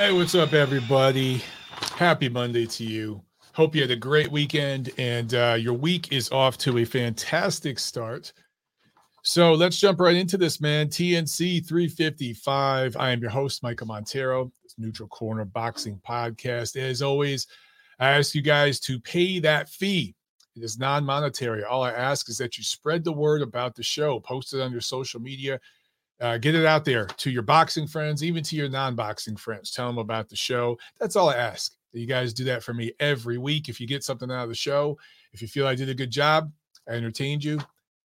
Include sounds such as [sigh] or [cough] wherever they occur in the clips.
Hey, what's up, everybody? Happy Monday to you. Hope you had a great weekend and uh, your week is off to a fantastic start. So let's jump right into this, man. TNC 355. I am your host, Michael Montero. It's Neutral Corner Boxing Podcast. As always, I ask you guys to pay that fee. It is non monetary. All I ask is that you spread the word about the show, post it on your social media, uh, get it out there to your boxing friends, even to your non boxing friends. Tell them about the show. That's all I ask. You guys do that for me every week. If you get something out of the show, if you feel I did a good job, I entertained you,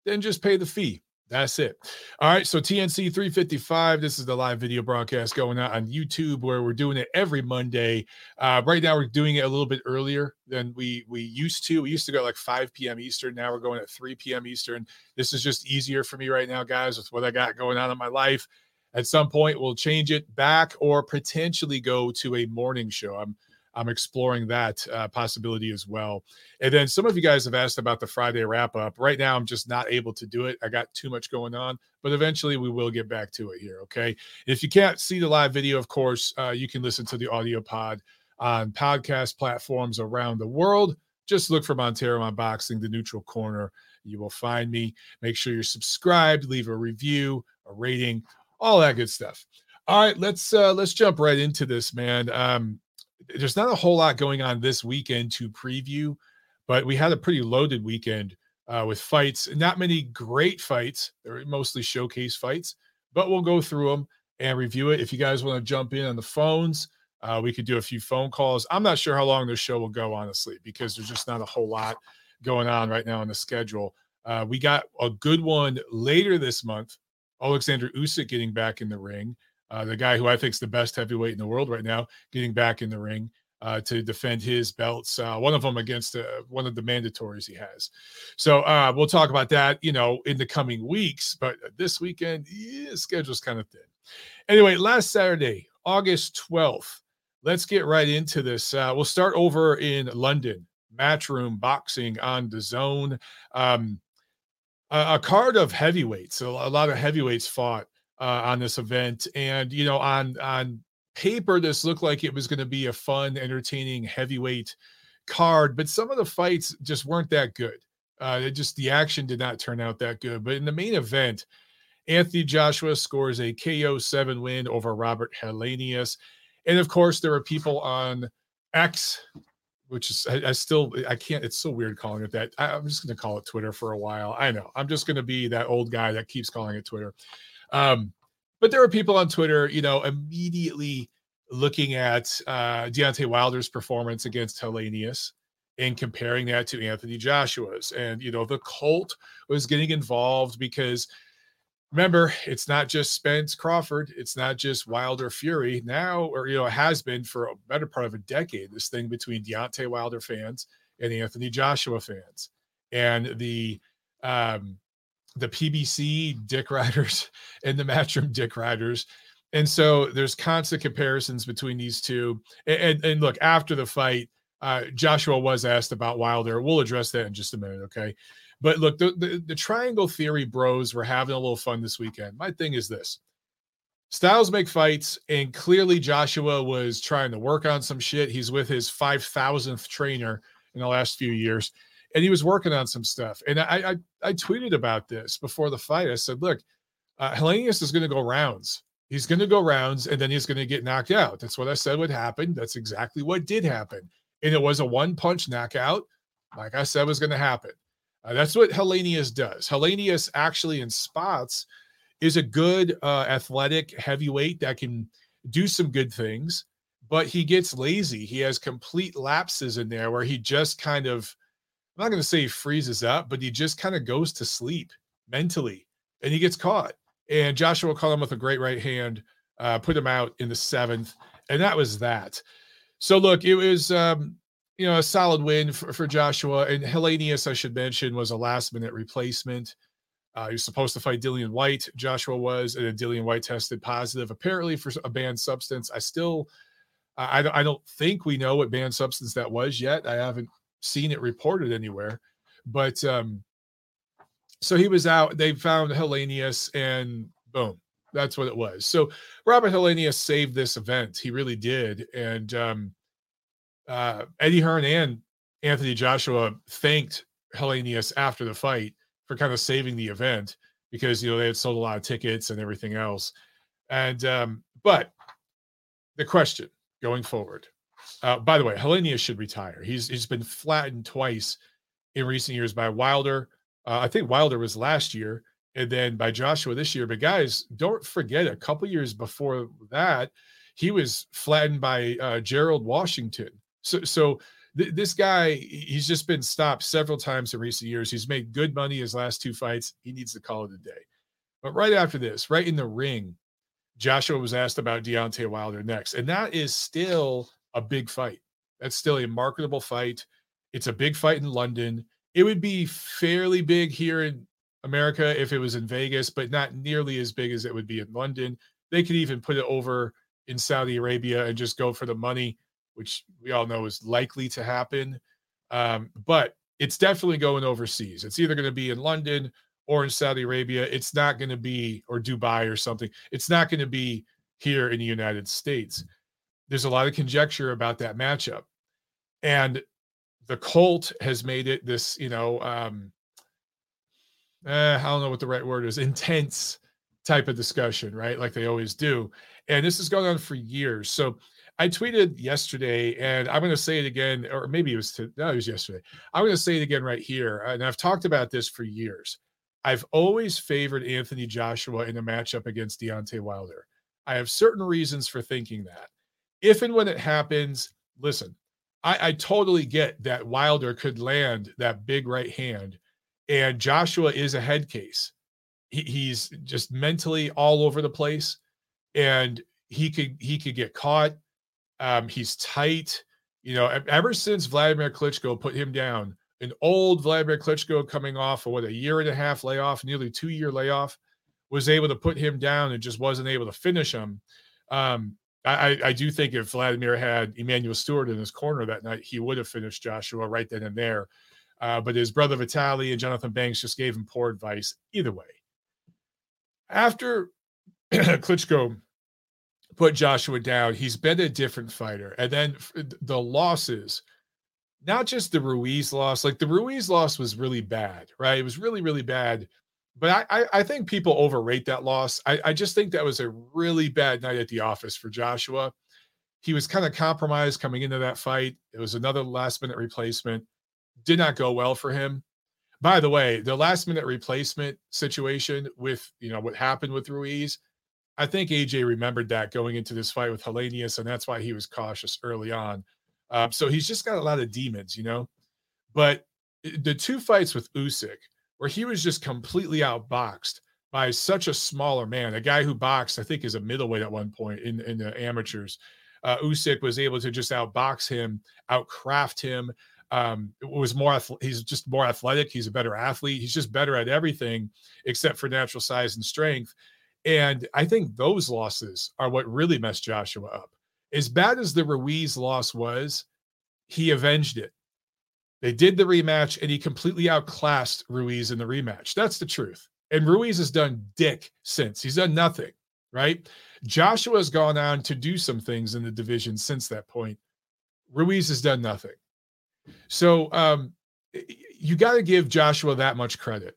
then just pay the fee. That's it. All right. So TNC 355. This is the live video broadcast going out on YouTube where we're doing it every Monday. Uh, right now we're doing it a little bit earlier than we we used to. We used to go like 5 p.m. Eastern. Now we're going at 3 p.m. Eastern. This is just easier for me right now, guys, with what I got going on in my life. At some point, we'll change it back or potentially go to a morning show. I'm I'm exploring that uh, possibility as well. And then some of you guys have asked about the Friday wrap up. Right now, I'm just not able to do it. I got too much going on, but eventually we will get back to it here. Okay. If you can't see the live video, of course, uh, you can listen to the audio pod on podcast platforms around the world. Just look for Montero on Boxing, the neutral corner. You will find me. Make sure you're subscribed, leave a review, a rating, all that good stuff. All right, let's uh let's jump right into this, man. Um, there's not a whole lot going on this weekend to preview, but we had a pretty loaded weekend uh, with fights. Not many great fights. They're mostly showcase fights, but we'll go through them and review it. If you guys want to jump in on the phones, uh, we could do a few phone calls. I'm not sure how long this show will go, honestly, because there's just not a whole lot going on right now on the schedule. Uh, we got a good one later this month. Alexander Usyk getting back in the ring uh, the guy who I think is the best heavyweight in the world right now, getting back in the ring uh, to defend his belts. Uh, one of them against uh, one of the mandatories he has. So uh, we'll talk about that, you know, in the coming weeks. But this weekend, yeah, schedule's kind of thin. Anyway, last Saturday, August 12th. Let's get right into this. Uh, we'll start over in London, Matchroom Boxing on DAZN. Um, a, a card of heavyweights. So a lot of heavyweights fought uh, on this event. And you know, on on paper, this looked like it was going to be a fun, entertaining heavyweight card, but some of the fights just weren't that good. Uh, just the action did not turn out that good. But in the main event, Anthony Joshua scores a KO seven win over Robert Helenius, and of course, there are people on X. Which is I, I still I can't. It's so weird calling it that. I, I'm just going to call it Twitter for a while. I know. I'm just going to be that old guy that keeps calling it Twitter. Um, but there are people on Twitter, you know, immediately looking at uh, Deontay Wilder's performance against Helenius and comparing that to Anthony Joshua's. And, you know, the cult was getting involved because remember, it's not just Spence Crawford, it's not just Wilder Fury now, or, you know, it has been for a better part of a decade, this thing between Deontay Wilder fans and Anthony Joshua fans. And the, um, the PBC dick riders [laughs] and the Matchroom dick riders. And so there's constant comparisons between these two. And, and, and look, after the fight, uh, Joshua was asked about Wilder. We'll address that in just a minute, okay? But look, the, the, the triangle theory bros were having a little fun this weekend. My thing is this styles make fights, and clearly Joshua was trying to work on some shit. He's with his 5,000th trainer in the last few years and he was working on some stuff. And I I, I tweeted about this before the fight. I said, look, uh, Helenius is going to go rounds. He's going to go rounds, and then he's going to get knocked out. That's what I said would happen. That's exactly what did happen, and it was a one punch knockout. Like I said, was going to happen. Uh, that's what Helenius does. Helenius actually in spots is a good uh, athletic heavyweight that can do some good things, but he gets lazy. He has complete lapses in there where he just kind of I'm not going to say he freezes up, but he just kind of goes to sleep mentally and he gets caught. And Joshua caught him with a great right hand, uh, put him out in the seventh. And that was that. So look, it was um, you know a solid win for, for Joshua. And Helenius, I should mention, was a last minute replacement. Uh, he was supposed to fight Dillian Whyte. Joshua was, and then Dillian Whyte tested positive, apparently for a banned substance. I still, I, I don't think we know what banned substance that was yet. I haven't seen it reported anywhere, but um, so he was out. They found Helenius, and boom, that's what it was. So Robert Helenius saved this event. He really did, and um, uh, Eddie Hearn and Anthony Joshua thanked Helenius after the fight for kind of saving the event because you know they had sold a lot of tickets and everything else. And um, but the question going forward, uh, by the way, Helenius should retire. He's he's been flattened twice in recent years by Wilder. Uh, I think Wilder was last year, and then by Joshua this year. But guys, don't forget, a couple years before that, he was flattened by uh, Gerald Washington. So so th- this guy, he's just been stopped several times in recent years. He's made good money his last two fights. He needs to call it a day. But right after this, right in the ring, Joshua was asked about Deontay Wilder next. And that is still a big fight. That's still a marketable fight. It's a big fight in London. It would be fairly big here in America if it was in Vegas, but not nearly as big as it would be in London. They could even put it over in Saudi Arabia and just go for the money which we all know is likely to happen. Um, but it's definitely going overseas. It's either going to be in London or in Saudi Arabia. It's not going to be, or Dubai or something. It's not going to be here in the United States. There's a lot of conjecture about that matchup. And the Colt has made it this, you know, um, eh, I don't know what the right word is, intense type of discussion, right? Like they always do. And this has gone on for years. So I tweeted yesterday, and I'm going to say it again, or maybe it was to, no, it was yesterday. I'm going to say it again right here, and I've talked about this for years. I've always favored Anthony Joshua in a matchup against Deontay Wilder. I have certain reasons for thinking that. If and when it happens, listen, I, I totally get that Wilder could land that big right hand, and Joshua is a head case. He, he's just mentally all over the place, and he could he could get caught um, he's tight. You know, ever since Vladimir Klitschko put him down, an old Vladimir Klitschko coming off of what a year and a half layoff, nearly two year layoff, was able to put him down and just wasn't able to finish him. Um, I, I do think if Vladimir had Emanuel Steward in his corner that night, he would have finished Joshua right then and there. Uh, but his brother Vitali and Johnathon Banks just gave him poor advice either way. After [clears throat] Klitschko put Joshua down. He's been a different fighter. And then the losses, not just the Ruiz loss, like the Ruiz loss was really bad, right? It was really, really bad. But I, I, think people overrate that loss. I, I just think that was a really bad night at the office for Joshua. He was kind of compromised coming into that fight. It was another last minute replacement. Did not go well for him. By the way, the last minute replacement situation with you know what happened with Ruiz, I think AJ remembered that going into this fight with Helenius, and that's why he was cautious early on. Um, so he's just got a lot of demons, you know. But the two fights with Usyk, where he was just completely outboxed by such a smaller man, a guy who boxed, I think, is a middleweight at one point in in the amateurs. Uh, Usyk was able to just outbox him, outcraft him. Um, was more he's just more athletic. He's a better athlete. He's just better at everything except for natural size and strength. And I think those losses are what really messed Joshua up. As bad as the Ruiz loss was, he avenged it. They did the rematch and he completely outclassed Ruiz in the rematch. That's the truth. And Ruiz has done dick since. He's done nothing, right? Joshua has gone on to do some things in the division since that point. Ruiz has done nothing. So um, you got to give Joshua that much credit.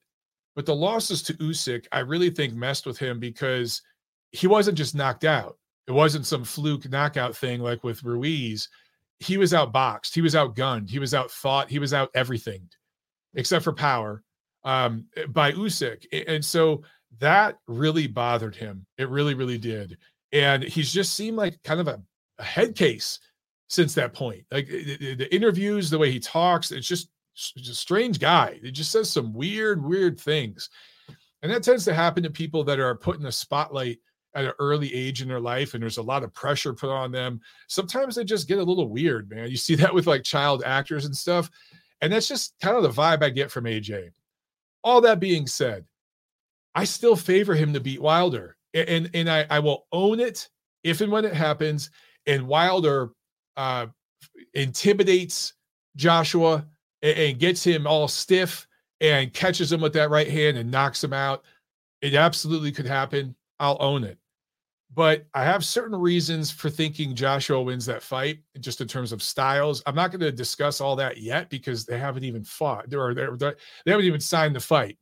But the losses to Usyk, I really think messed with him because he wasn't just knocked out. It wasn't some fluke knockout thing like with Ruiz. He was outboxed. He was outgunned. He was outthought. He was out everything except for power um, by Usyk. And so that really bothered him. It really, really did. And he's just seemed like kind of a, a head case since that point. Like the, the interviews, the way he talks, it's just a strange guy. It just says some weird, weird things. And that tends to happen to people that are put in the spotlight at an early age in their life and there's a lot of pressure put on them. Sometimes they just get a little weird, man. You see that with like child actors and stuff. And that's just kind of the vibe I get from AJ. All that being said, I still favor him to beat Wilder. And and I, I will own it if and when it happens. And Wilder uh, intimidates Joshua and, and gets him all stiff and catches him with that right hand and knocks him out. It absolutely could happen. I'll own it. But I have certain reasons for thinking Joshua wins that fight, just in terms of styles. I'm not going to discuss all that yet because they haven't even fought, they they haven't even signed the fight.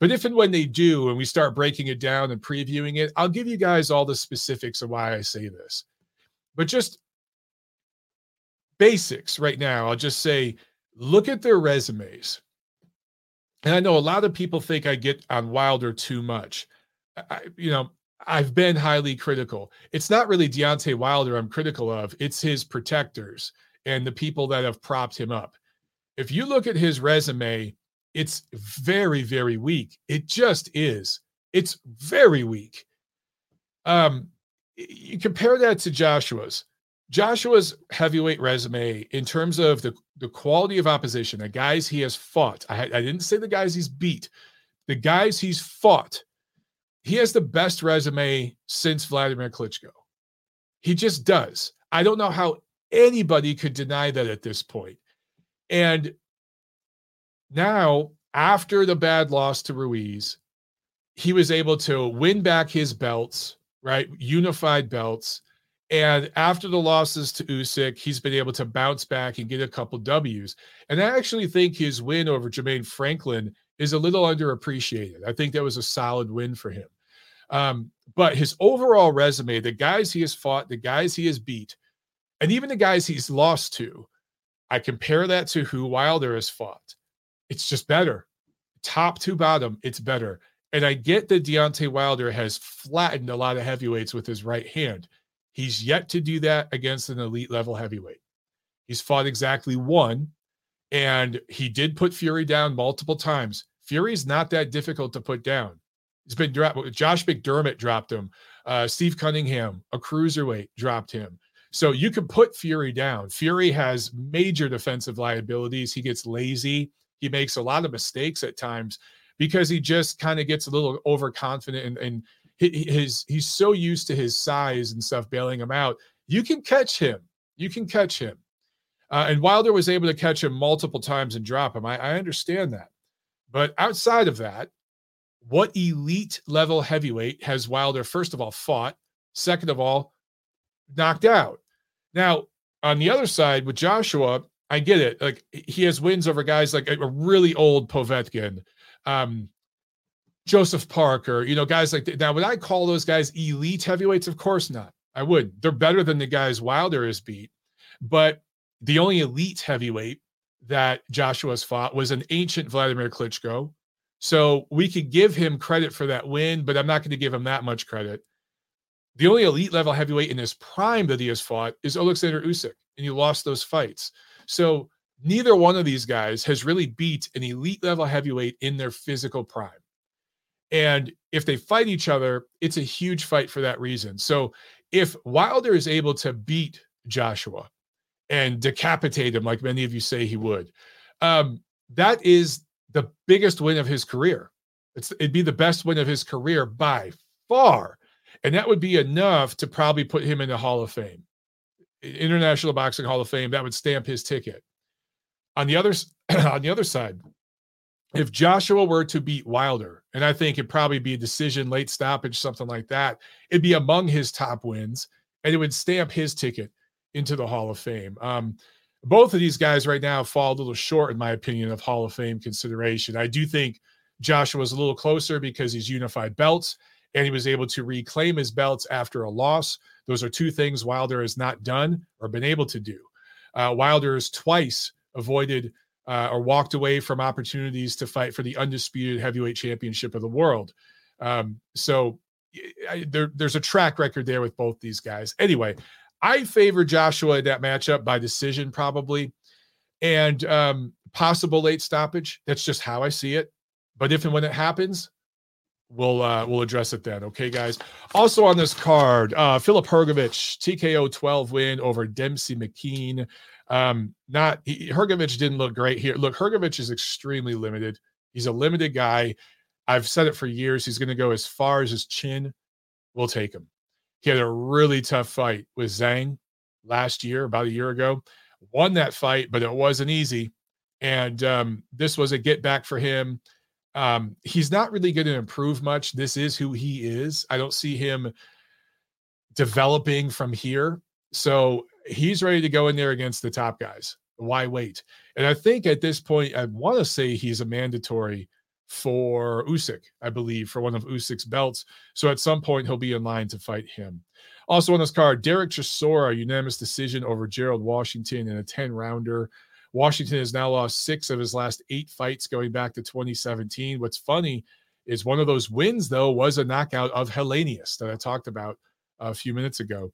But if and when they do, and we start breaking it down and previewing it, I'll give you guys all the specifics of why I say this. But just basics right now, I'll just say look at their resumes. And I know a lot of people think I get on Wilder too much. I, you know, I've been highly critical. It's not really Deontay Wilder I'm critical of, it's his protectors and the people that have propped him up. If you look at his resume, it's very, very weak. It just is. It's very weak. Um, you compare that to Joshua's. Joshua's heavyweight resume in terms of the, the quality of opposition, the guys he has fought. I, I didn't say the guys he's beat, the guys he's fought he has the best resume since Vladimir Klitschko. He just does. I don't know how anybody could deny that at this point. And now, after the bad loss to Ruiz, he was able to win back his belts, right? Unified belts. And after the losses to Usyk, he's been able to bounce back and get a couple W's. And I actually think his win over Jermaine Franklin is a little underappreciated. I think that was a solid win for him. Um, but his overall resume, the guys he has fought, the guys he has beat, and even the guys he's lost to, I compare that to who Wilder has fought. It's just better. Top to bottom, it's better. And I get that Deontay Wilder has flattened a lot of heavyweights with his right hand. He's yet to do that against an elite level heavyweight. He's fought exactly one, and he did put Fury down multiple times. Fury's not that difficult to put down. He's been dropped. Josh McDermott dropped him. Uh, Steve Cunningham, a cruiserweight, dropped him. So you can put Fury down. Fury has major defensive liabilities. He gets lazy. He makes a lot of mistakes at times because he just kind of gets a little overconfident and, and his he's so used to his size and stuff bailing him out. You can catch him. You can catch him. Uh, and Wilder was able to catch him multiple times and drop him. I, I understand that. But outside of that, what elite level heavyweight has Wilder, first of all, fought? Second of all, knocked out. Now, on the other side with Joshua, I get it. Like he has wins over guys like a really old Povetkin, um, Joseph Parker, you know, guys like that. Now, would I call those guys elite heavyweights? Of course not. I would. They're better than the guys Wilder has beat. But the only elite heavyweight that Joshua's fought was an ancient Vladimir Klitschko, so we could give him credit for that win, but I'm not going to give him that much credit. The only elite level heavyweight in his prime that he has fought is Alexander Usyk, and he lost those fights. So neither one of these guys has really beat an elite level heavyweight in their physical prime. And if they fight each other, it's a huge fight for that reason. So if Wilder is able to beat Joshua and decapitate him, like many of you say he would, um, that is the biggest win of his career. It's, it'd be the best win of his career by far. And that would be enough to probably put him in the Hall of Fame, International Boxing Hall of Fame. That would stamp his ticket. On the other [clears throat] on the other side, if Joshua were to beat Wilder, and I think it'd probably be a decision, late stoppage, something like that, it'd be among his top wins, and it would stamp his ticket into the Hall of Fame. Um, both of these guys right now fall a little short, in my opinion, of Hall of Fame consideration. I do think Joshua was a little closer because he's unified belts and he was able to reclaim his belts after a loss. Those are two things Wilder has not done or been able to do. Uh, Wilder has twice avoided uh, or walked away from opportunities to fight for the undisputed heavyweight championship of the world. Um, so I, there, there's a track record there with both these guys. Anyway, I favor Joshua in that matchup by decision, probably. And um, possible late stoppage. That's just how I see it. But if and when it happens, we'll uh we'll address it then. Okay, guys. Also on this card, uh Filip Hrgovic, TKO 12 win over Dempsey McKean. Um, not he, Hrgovic didn't look great here. Look, Hrgovic is extremely limited. He's a limited guy. I've said it for years. He's going to go as far as his chin. We'll take him. He had a really tough fight with Zhang last year, about a year ago. Won that fight, but it wasn't easy. And um, this was a get back for him. Um, he's not really going to improve much. This is who he is. I don't see him developing from here. So he's ready to go in there against the top guys. Why wait? And I think at this point, I want to say he's a mandatory for Usyk, I believe, for one of Usyk's belts. So at some point, he'll be in line to fight him. Also on this card, Derek Chisora, unanimous decision over Gerald Washington in a 10 rounder. Washington has now lost six of his last eight fights going back to 2017. What's funny is one of those wins, though, was a knockout of Helenius that I talked about a few minutes ago.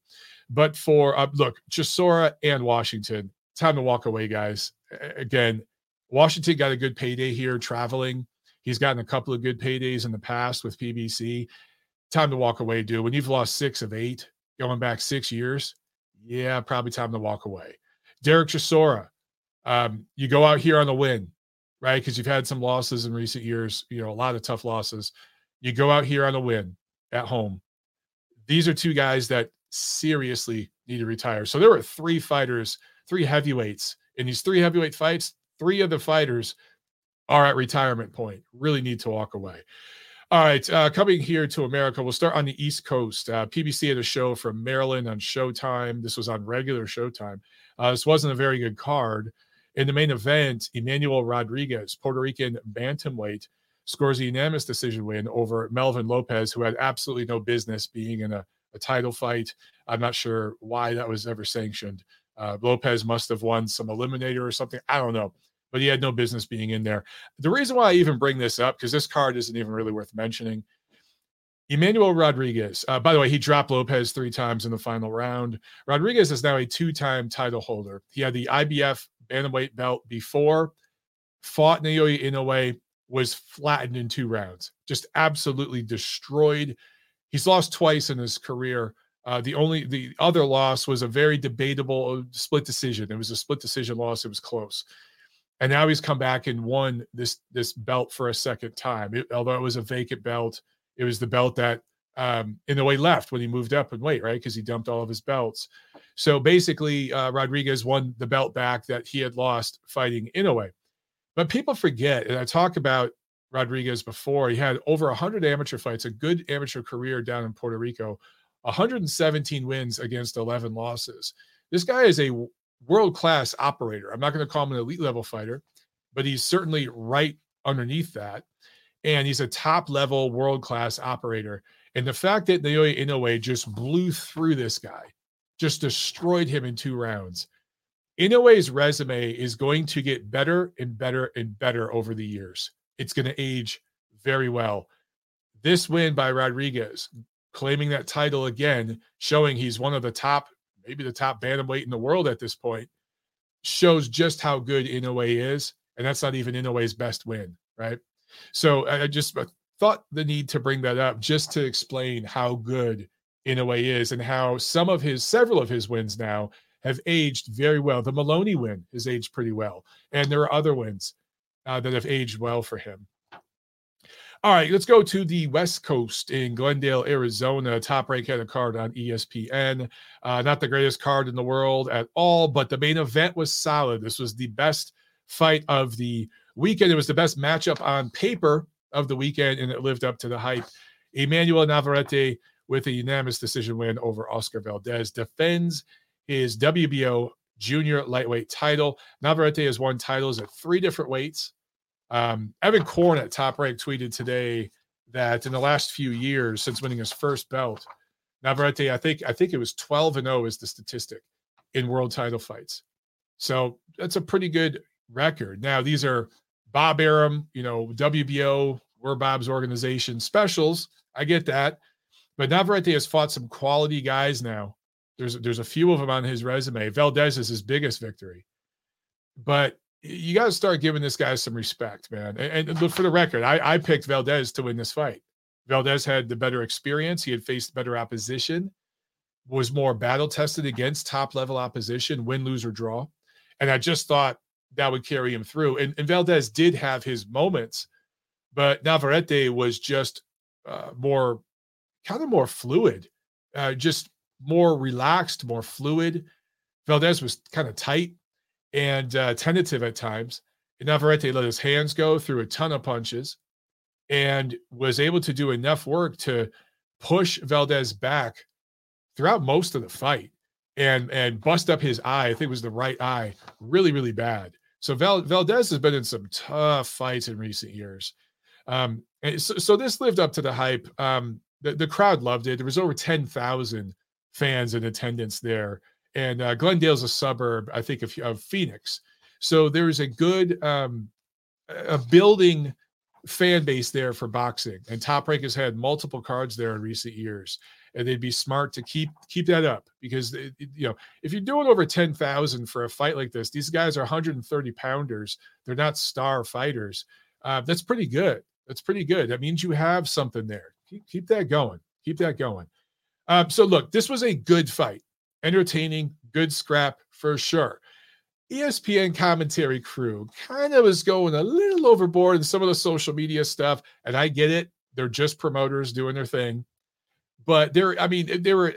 But for, uh, look, Chisora and Washington, time to walk away, guys. Again, Washington got a good payday here traveling. He's gotten a couple of good paydays in the past with PBC. Time to walk away, dude. When you've lost six of eight, going back six years, yeah, probably time to walk away. Derek Chisora, um, you go out here on a win, right? Because you've had some losses in recent years, you know, a lot of tough losses. You go out here on a win at home. These are two guys that seriously need to retire. So there were three fighters, three heavyweights in these three heavyweight fights. Three of the fighters are at retirement point, really need to walk away. All right, uh, coming here to America, we'll start on the East Coast. Uh, PBC had a show from Maryland on Showtime. This was on regular Showtime. Uh, this wasn't a very good card. In the main event, Emmanuel Rodriguez, Puerto Rican bantamweight, scores a unanimous decision win over Melvin Lopez, who had absolutely no business being in a, a title fight. I'm not sure why that was ever sanctioned. Uh, Lopez must have won some eliminator or something. I don't know but he had no business being in there. The reason why I even bring this up, because this card isn't even really worth mentioning. Emmanuel Rodriguez, uh, by the way, he dropped Lopez three times in the final round. Rodriguez is now a two time title holder. He had the IBF Bantamweight belt before, fought Naoya Inoue, was flattened in two rounds, just absolutely destroyed. He's lost twice in his career. Uh, the only the other loss was a very debatable uh, split decision. It was a split decision loss. It was close and now he's come back and won this this belt for a second time. It, although it was a vacant belt, it was the belt that um, Inoue left when he moved up in weight, right? Because he dumped all of his belts. So basically, uh, Rodriguez won the belt back that he had lost fighting Inoue. But people forget, and I talk about Rodriguez before. He had over 100 amateur fights, a good amateur career down in Puerto Rico, 117 wins against 11 losses. This guy is a world class operator. I'm not going to call him an elite level fighter, but he's certainly right underneath that. And he's a top level world class operator. And the fact that Naoya Inoue just blew through this guy, just destroyed him in two rounds. Inoue's resume is going to get better and better and better over the years. It's going to age very well. This win by Rodriguez, claiming that title again, showing he's one of the top maybe the top bantamweight in the world at this point, shows just how good Inoue is. And that's not even Inoue's best win, right? So I just uh, thought the need to bring that up just to explain how good Inoue is and how some of his, several of his wins now have aged very well. The Moloney win has aged pretty well. And there are other wins uh, that have aged well for him. All right, let's go to the West Coast in Glendale, Arizona. Top rank had card on ESPN. Uh, not the greatest card in the world at all, but the main event was solid. This was the best fight of the weekend. It was the best matchup on paper of the weekend, and it lived up to the hype. Emanuel Navarrete with a unanimous decision win over Oscar Valdez defends his WBO junior lightweight title. Navarrete has won titles at three different weights um, Evan Korn at Top Rank tweeted today that in the last few years, since winning his first belt, Navarrete, I think, I think it was 12 and 0 is the statistic in world title fights. So that's a pretty good record. Now, these are Bob Arum, you know, WBO, we're Bob's organization specials. I get that. But Navarrete has fought some quality guys now. There's there's a few of them on his resume. Valdez is his biggest victory. But you got to start giving this guy some respect, man. And, and look for the record, I, I picked Valdez to win this fight. Valdez had the better experience. He had faced better opposition, was more battle tested against top level opposition, win, lose, or draw. And I just thought that would carry him through. And, and Valdez did have his moments, but Navarrete was just uh, more, kind of more fluid, uh, just more relaxed, more fluid. Valdez was kind of tight and uh, tentative at times. And Navarrete let his hands go through a ton of punches and was able to do enough work to push Valdez back throughout most of the fight and and bust up his eye. I think it was the right eye, really, really bad. So Val, Valdez has been in some tough fights in recent years. Um, so, so this lived up to the hype. Um, the, the crowd loved it. There was over 10,000 fans in attendance there and uh, Glendale's a suburb, I think, of, of Phoenix. So there's a good um, a building fan base there for boxing, and Top Rank has had multiple cards there in recent years, and they'd be smart to keep keep that up because it, you know if you're doing over ten thousand for a fight like this, these guys are 130 pounders. They're not star fighters. Uh, that's pretty good. That's pretty good. That means you have something there. Keep, keep that going. Keep that going. Um, so look, this was a good fight entertaining, good scrap for sure. ESPN commentary crew kind of was going a little overboard in some of the social media stuff, and I get it. They're just promoters doing their thing, but they're, I mean, they were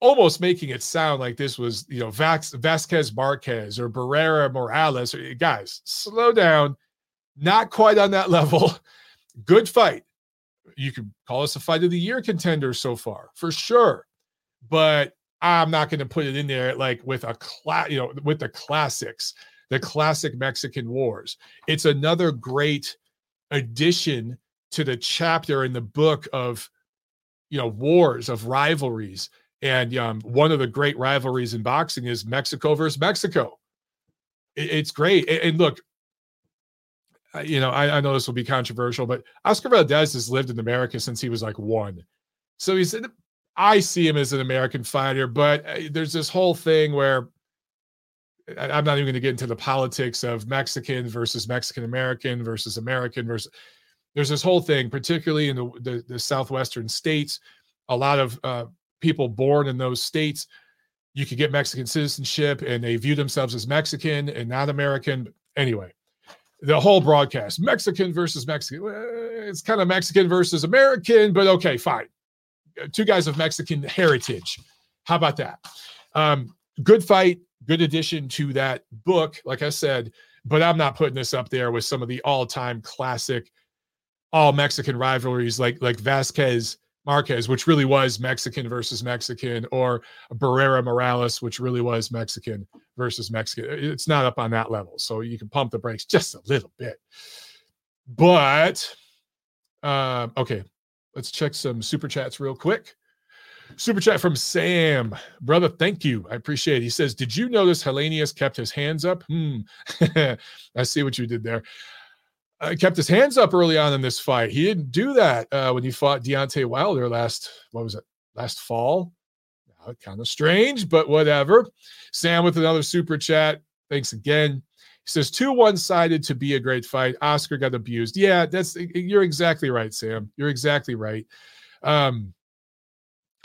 almost making it sound like this was, you know, Vax, Vazquez Marquez or Barrera Morales. Eh, guys, slow down. Not quite on that [laughs] level. Good fight. You could call us a fight of the year contender so far, for sure. But I'm not going to put it in there like with a class, you know, with the classics, the classic Mexican wars. It's another great addition to the chapter in the book of, you know, wars of rivalries. And um, one of the great rivalries in boxing is Mexico versus Mexico. It, it's great. And, and look, you know, I, I, know this will be controversial, but Oscar Valdez has lived in America since he was like one. So he's I see him as an American fighter, but uh, there's this whole thing where I'm not even going to get into the politics of Mexican versus Mexican American versus American versus. There's this whole thing, particularly in the, the, the southwestern states. A lot of uh, people born in those states, you could get Mexican citizenship, and they view themselves as Mexican and not American. Anyway, the whole broadcast, Mexican versus Mexican. It's kind of Mexican versus American, but okay, fine two guys of Mexican heritage. How about that? Um, good fight, good addition to that book, like I said, but I'm not putting this up there with some of the all-time classic all Mexican rivalries like like Vazquez Marquez, which really was Mexican versus Mexican, or Barrera Morales, which really was Mexican versus Mexican. It's not up on that level. So you can pump the brakes just a little bit. But um, okay, Let's check some super chats real quick. Super chat from Sam. Brother, thank you. I appreciate it. He says, Did you notice Helenius kept his hands up? Hmm. [laughs] I see what you did there. Uh, kept his hands up early on in this fight. He didn't do that uh, when he fought Deontay Wilder last, what was it, last fall? Kind of strange, but whatever. Sam with another super chat. Thanks again. He says too one-sided to be a great fight. Oscar got abused. Yeah, that's you're exactly right, Sam. You're exactly right. Um,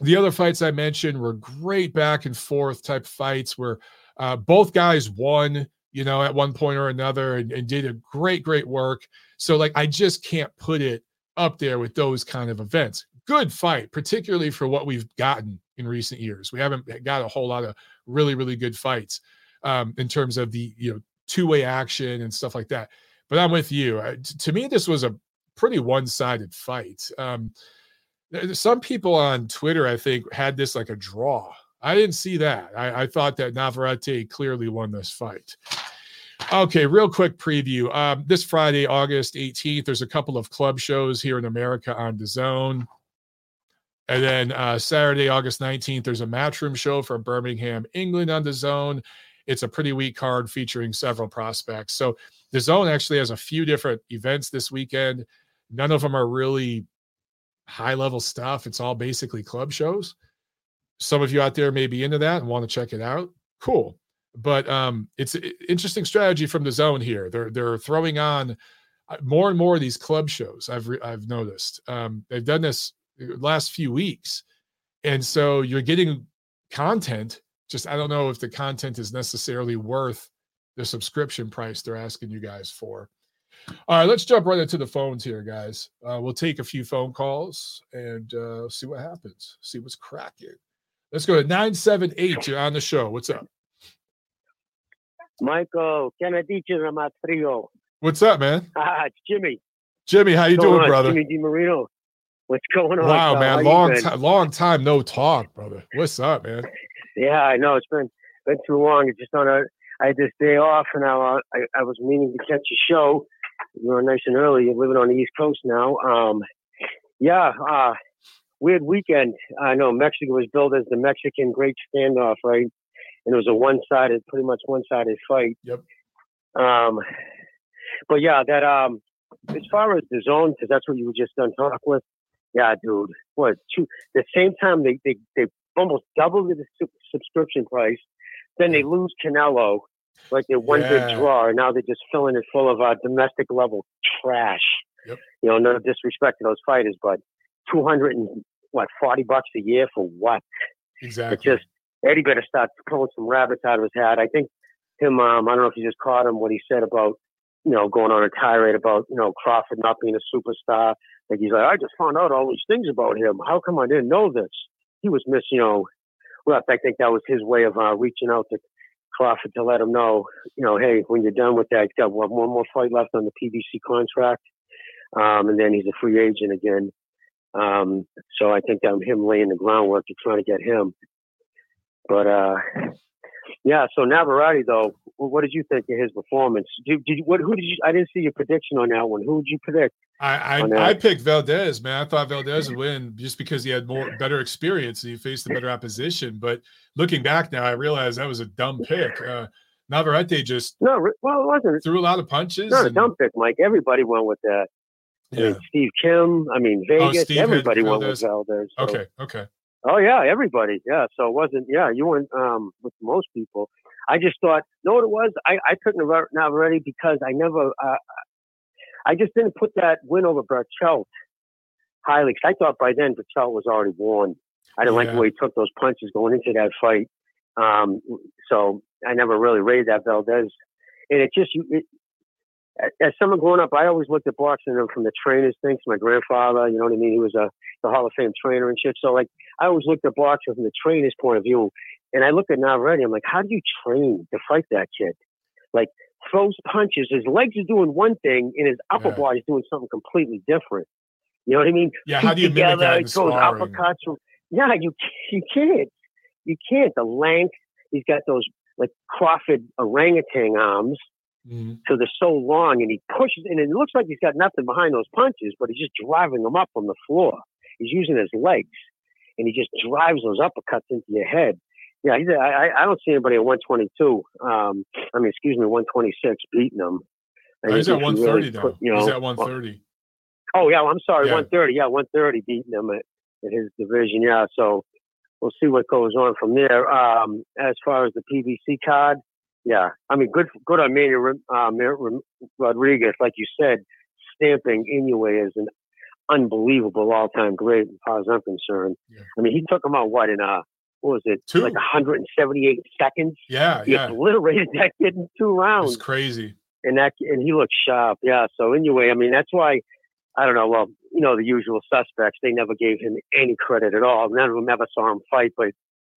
the other fights I mentioned were great back and forth type fights where uh, both guys won, you know, at one point or another and, and did a great, great work. So like I just can't put it up there with those kind of events. Good fight, particularly for what we've gotten in recent years. We haven't got a whole lot of really, really good fights um, in terms of the you know two way action and stuff like that. But I'm with you. To me, this was a pretty one sided fight. Um, some people on Twitter, I think, had this like a draw. I didn't see that. I, I thought that Navarrete clearly won this fight. Okay, real quick preview. Um, this Friday, August 18th, there's a couple of club shows here in America on DAZN. And then uh, Saturday, August 19th, there's a matchroom show from Birmingham, England on DAZN it's a pretty weak card featuring several prospects. So DAZN actually has a few different events this weekend. None of them are really high level stuff. It's all basically club shows. Some of you out there may be into that and want to check it out. Cool. but um, it's interesting strategy from DAZN here. They're they're throwing on uh, more and more of these club shows. I've re- I've noticed um, they've done this uh, last few weeks, and so you're getting content. Just I don't know if the content is necessarily worth the subscription price they're asking you guys for. All right, let's jump right into the phones here, guys. Uh, we'll take a few phone calls and uh, see what happens. See what's cracking. Let's go to nine seven eight. You're on the show. What's up? Michael Kennedy Ramatrio. What's up, man? [laughs] Ah, it's Jimmy. Jimmy, how you doing, on? brother? Jimmy DiMarino. What's going on? Wow, man, long time, long time no talk, brother. What's up, man? Yeah, I know it's been been too long. It's just on a. I had this day off, and I, uh, I I was meaning to catch a show. You were nice and early. You're living on the East Coast now. Um, yeah, uh, weird weekend. I know Mexico was billed as the Mexican Great Standoff, right? And it was a one-sided, pretty much one-sided fight. Yep. Um, but yeah, that um, as far as DAZN, because that's what you were just done talk with. Yeah, dude. What? Two, the same time they they they almost double the sub- subscription price. Then they lose Canelo, like they're one Yeah. big draw, and now they're just filling it full of uh, domestic level trash. Yep. You know, no disrespect to those fighters, but two hundred and what forty bucks a year for what? Exactly. It's just Eddie better start pulling some rabbits out of his hat. I think him. Um, I don't know if you just caught him what he said about you know going on a tirade about you know Crawford not being a superstar. Like he's like, I just found out all these things about him. How come I didn't know this? He was missing. You know, well, I think that was his way of uh, reaching out to Crawford to let him know, you know, hey, when you're done with that, got one, one more fight left on the PBC contract, um, and then he's a free agent again. Um, so I think that him laying the groundwork to trying to get him. But uh, yeah, so Navarrete though, what did you think of his performance? Did, did you, what? Who did you? I didn't see your prediction on that one. Who would you predict? I I. I picked Valdez, man. I thought Valdez would win just because he had more better experience and he faced a better opposition. But looking back now, I realize that was a dumb pick. Uh, Navarrete just No, well, it wasn't. threw a lot of punches. Not a dumb pick, Mike. Everybody went with that. I mean, yeah. Steve Kim. I mean, Vegas. Oh, Steve had everybody went Valdez. with Valdez. so- Okay. Okay. Oh yeah, everybody. Yeah. So it wasn't. Yeah, you went um, with most people. I just thought, know what it was? I, I took Navar- Navarrete because I never. Uh, I just didn't put that win over Berchelt highly. 'cause I thought by then Berchelt was already won. I didn't like the way he took those punches going into that fight. Um, so I never really rated that Valdez. And it just, it, as someone growing up, I always looked at boxing from the trainers' things. My grandfather, you know what I mean? He was a the Hall of Fame trainer and shit. So like, I always looked at boxing from the trainer's point of view. And I look at Navarrete, I'm like, how do you train to fight that kid? Like, throws punches. His legs are doing one thing, and his upper Yeah. body's doing something completely different. You know what I mean? Yeah. How do you mimic that in throws uppercuts. Yeah, you you can't. You can't. The length. He's got those like Crawford orangutan arms. Mhm. So they're so long, and he pushes, and it looks like he's got nothing behind those punches, but he's just driving them up on the floor. He's using his legs, and he just drives those uppercuts into your head. Yeah, he's. A, I, I- don't see anybody at 122. Um, I mean, excuse me, 126 beating him. He's at 130 really now. put, you he's know, at 130. Oh yeah, I'm sorry, Yeah. 130. Yeah, 130 beating him at, at his division. Yeah, so we'll see what goes on from there. Um, as far as the PBC card, yeah, I mean, good good on Manny Mar- Rodriguez, like you said, stamping Inoue as an unbelievable all-time great as far as I'm concerned. Yeah. I mean, he took him out what in uh what was it Two. like 178 seconds? Yeah. He Yeah. obliterated [laughs] that kid in two rounds It's crazy. and that and he looked sharp. Yeah. So anyway, I mean that's why I don't know. Well, you know the usual suspects. They never gave him any credit at all. None of them ever saw him fight. But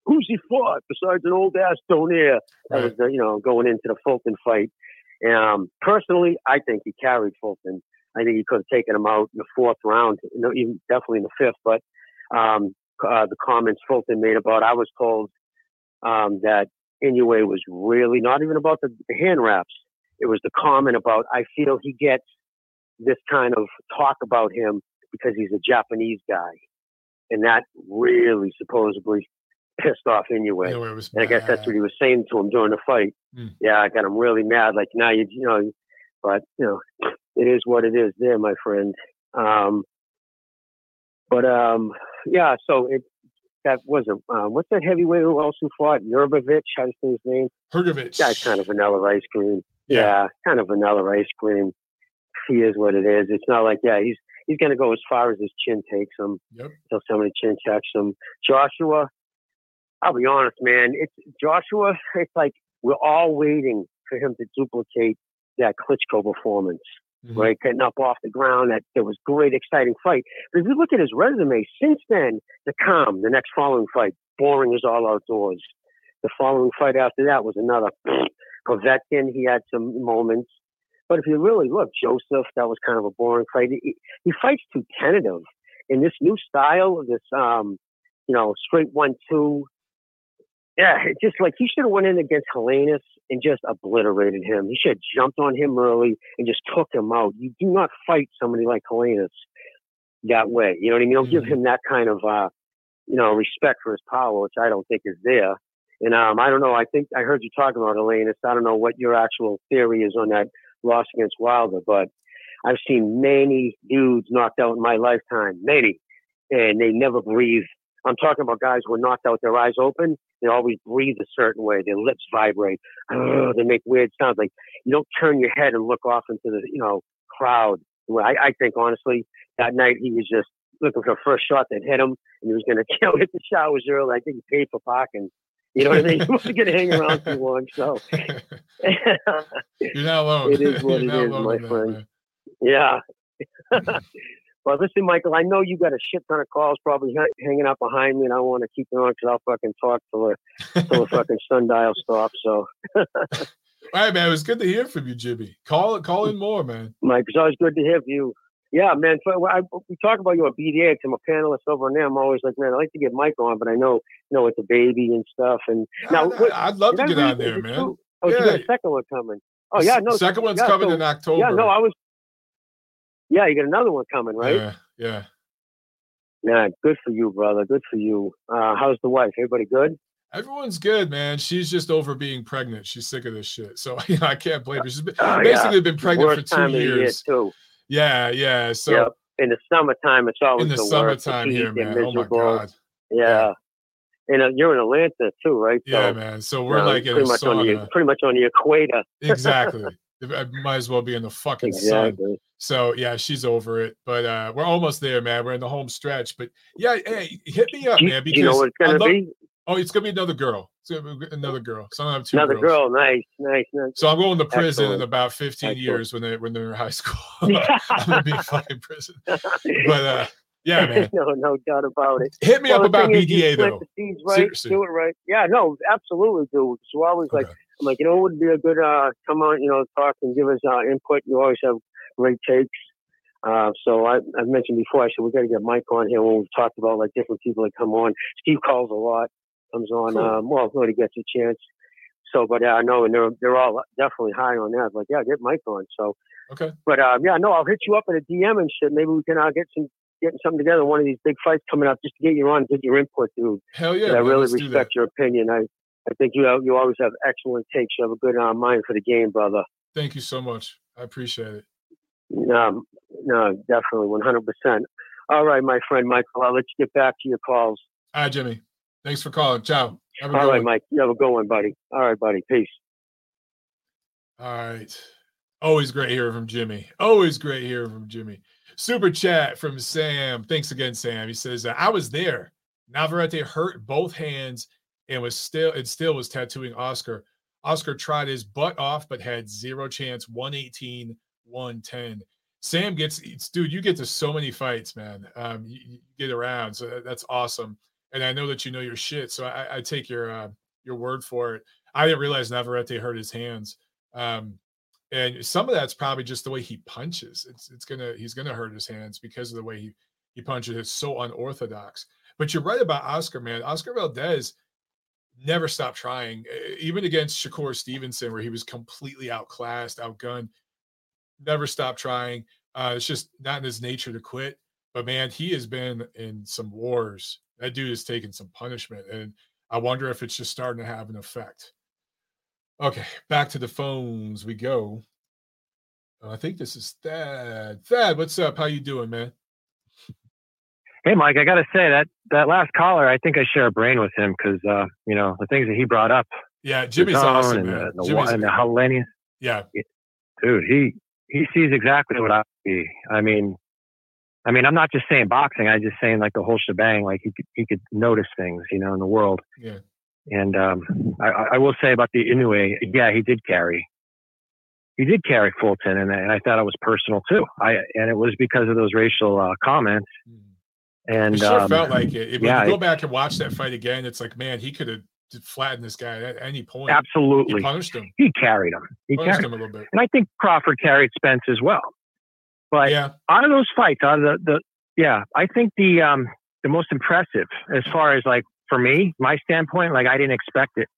who's he fought besides an old ass Donaire? That was Right. you know going into the Fulton fight. Um, personally, I think he carried Fulton. I think he could have taken him out in the fourth round, you know, even definitely in the fifth. But um, uh, the comments Fulton made about I was told um, that Inoue was really not even about the, the hand wraps. It was the comment about I feel he gets this kind of talk about him because he's a Japanese guy, and that really supposedly pissed off. Anyway, And I guess that's what he was saying to him during the fight. Hmm. Yeah, I got him really mad. Like now you, you know, but you know, it is what it is. There, my friend. Um, but um, yeah. So it that was a um, what's that heavyweight who also fought Yurbovich? How's his name? Hrgovic. Guy's kind of vanilla ice cream. Yeah. yeah, kind of vanilla ice cream. He is what it is. It's not like yeah, he's he's gonna go as far as his chin takes him. Yep. Until somebody chin checks him. Joshua, I'll be honest, man. It's Joshua. It's like we're all waiting for him to duplicate that Klitschko performance, mm-hmm. right? Getting up off the ground. That there was great, exciting fight. But if you look at his resume since then, the calm, the next following fight, boring as all outdoors. The following fight after that was another [sniffs] Povetkin. He had some moments. But if you really look, Joseph, that was kind of a boring fight. He, he fights too tentative. In this new style, of this um, you know, straight one two, yeah, it's just like he should have went in against Helenius and just obliterated him. He should have jumped on him early and just took him out. You do not fight somebody like Helenius that way. You know what I mean? Don't give him that kind of, uh, you know, respect for his power, which I don't think is there. And um, I don't know. I think I heard you talking about Helenius. I don't know what your actual theory is on that loss against Wilder, but I've seen many dudes knocked out in my lifetime, many, and they never breathe I'm talking about guys who are knocked out, with their eyes open. They always breathe a certain way. Their lips vibrate. They make weird sounds. Like you don't turn your head and look off into the you know crowd. I, I think honestly that night he was just looking for the first shot that hit him, and he was going [laughs] to you know, hit the showers early. I think he paid for parking. You know what I mean? [laughs] He wasn't going to hang around too long. So [laughs] you're not alone. It is what you're it is, my friend. yeah. Well, listen, Michael, I know you got a shit ton of calls probably hanging out behind me, and I want to keep it on because I'll fucking talk till the, till the [laughs] fucking sundial stops. So. [laughs] All right, man. It was good to hear from you, Jimmy. Call call in more, man. Mike, it's always good to hear from you. Yeah, man. So I, we talk about you at BDA. I'm a panelist over there. I'm always like, man, I like to get Mike on, but I know, you know, it's a baby and stuff. And now, I, would love to get on there, man. Oh, yeah. you got a second one coming. Oh yeah, no. Second one's yeah, coming so, in October. Yeah, no, I was yeah, you got another one coming, right? Yeah, yeah. Yeah, good for you, brother. Good for you. Uh, how's the wife? Everybody good? Everyone's good, man. She's just over being pregnant. She's sick of this shit. So [laughs] you know, I can't blame her. She's been, oh, basically yeah. been pregnant for two years. too. Yeah, yeah. So yep. in the summertime, it's always in the, the summertime here, man. Oh my god. Yeah. yeah. And uh, you're in Atlanta too, right? Yeah, man. So we're like pretty much sauna. on the pretty much on the equator. [laughs] exactly. I might as well be in the fucking exactly. sun. So yeah, she's over it. But uh we're almost there, man. We're in the home stretch. But yeah, hey, hit me up, man. Because you know what it's gonna love, be? Oh, it's gonna be another girl. It's gonna be another girl. So I have two another girls. girl. Nice, nice, nice. So I'm going to prison Excellent. in about 15 Excellent. years when they when they're in high school. [laughs] [laughs] I'm gonna be fucking prison. But uh yeah, [laughs] man. no, no doubt about it. Hit me well, up about BDA though. right, Seriously. do it right. Yeah, no, absolutely do. So I was okay. like, I'm like, you know, it would be a good uh, come on, you know, talk and give us uh, input. You always have great takes. Uh, so I, I mentioned before, I said we got to get Mike on here when we've talked about like different people that come on. Steve calls a lot, comes on. Cool. Um, well, when he gets a chance. So, but yeah, I know, and they're they're all definitely high on that. Like, yeah, get Mike on. So, okay. But um, yeah, no, I'll hit you up at a DM and shit. Maybe we can uh, get some getting something together. One of these big fights coming up, just to get you on, get your input, dude. Hell yeah! I really respect your opinion. I I think you have, you always have excellent takes. You have a good uh, mind for the game, brother. Thank you so much. I appreciate it. No, no, definitely, one hundred percent. All right, my friend Michael. I'll let you get back to your calls. All right, Jimmy. Thanks for calling. Ciao. All right, one. Mike. You have a good one, buddy. All right, buddy. Peace. All right. Always great hearing from Jimmy. Always great hearing from Jimmy. Super chat from Sam. Thanks again, Sam. He says, I was there. Navarrete hurt both hands and was still it still was tattooing Oscar. Oscar tried his butt off, but had zero chance. 118, 110. Sam gets it's dude, you get to so many fights, man. Um, you, you get around, so that's awesome. And I know that you know your shit, so I, I take your uh, your word for it. I didn't realize Navarrete hurt his hands. Um, and some of that's probably just the way he punches. It's it's gonna he's gonna hurt his hands because of the way he he punches. It's so unorthodox. But you're right about Oscar, man. Oscar Valdez never stopped trying, even against Shakur Stevenson, where he was completely outclassed, outgunned. Never stopped trying. Uh, it's just not in his nature to quit. But man, he has been in some wars. That dude has taken some punishment, and I wonder if it's just starting to have an effect. Okay, back to the phones we go. I think this is Thad. Thad, what's up? How you doing, man? Hey, Mike, I got to say that that last caller, I think I share a brain with him because uh, you know the things that he brought up. Yeah, Jimmy's awesome, and man. the, the, Jimmy's, and the Helenius. yeah, dude, he he sees exactly what I see. I mean, I mean, I'm not just saying boxing. I'm just saying like the whole shebang. Like he could he could notice things, you know, in the world. yeah. And um, I, I will say about the Inoue, yeah, he did carry. He did carry Fulton, and, and I thought it was personal too. I and it was because of those racial uh, comments. And it sure um, felt like it. When yeah, you go back and watch that fight again, it's like, man, he could have flattened this guy at any point. absolutely, He punished him. he carried him. He Punished carried, him a little bit. and I think Crawford carried Spence as well. But Yeah, out of those fights, out of the, the yeah, I think the um the most impressive as far as like for me, my standpoint, like I didn't expect it,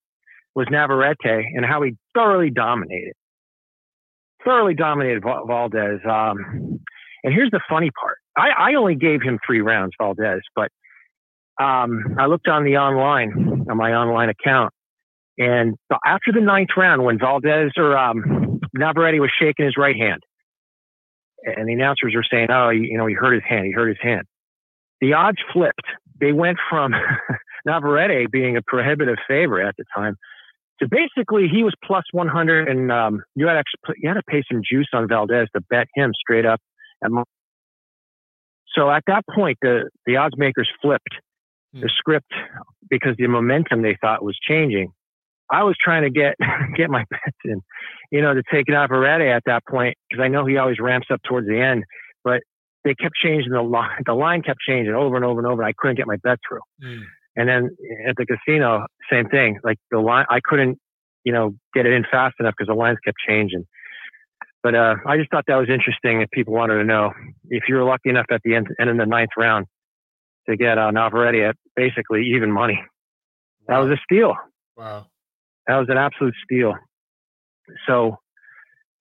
was Navarrete and how he thoroughly dominated, thoroughly dominated Valdez. Um, and here's the funny part: I, I only gave him three rounds, Valdez, but um, I looked on the online on my online account, and after the ninth round, when Valdez or um, Navarrete was shaking his right hand and the announcers were saying, "Oh, you, know, he hurt his hand. He hurt his hand." The odds flipped. They went from [laughs] Navarrete being a prohibitive favorite at the time to basically he was plus 100, and um, you had actually you had to pay some juice on Valdez to bet him straight up. At so at that point, the the odds makers flipped the Hmm. script because the momentum they thought was changing. I was trying to get [laughs] get my bets in, you know, to take Navarrete at that point because I know he always ramps up towards the end. But they kept changing the line. The line kept changing over and over and over. And I couldn't get my bet through. Mm. And then at the casino, same thing. Like the line, I couldn't, you know, get it in fast enough because the lines kept changing. But uh, I just thought that was interesting. If people wanted to know, if you were lucky enough at the end, end of the ninth round to get uh, Navarrete at basically even money, that was a steal. wow. That was an absolute steal. So,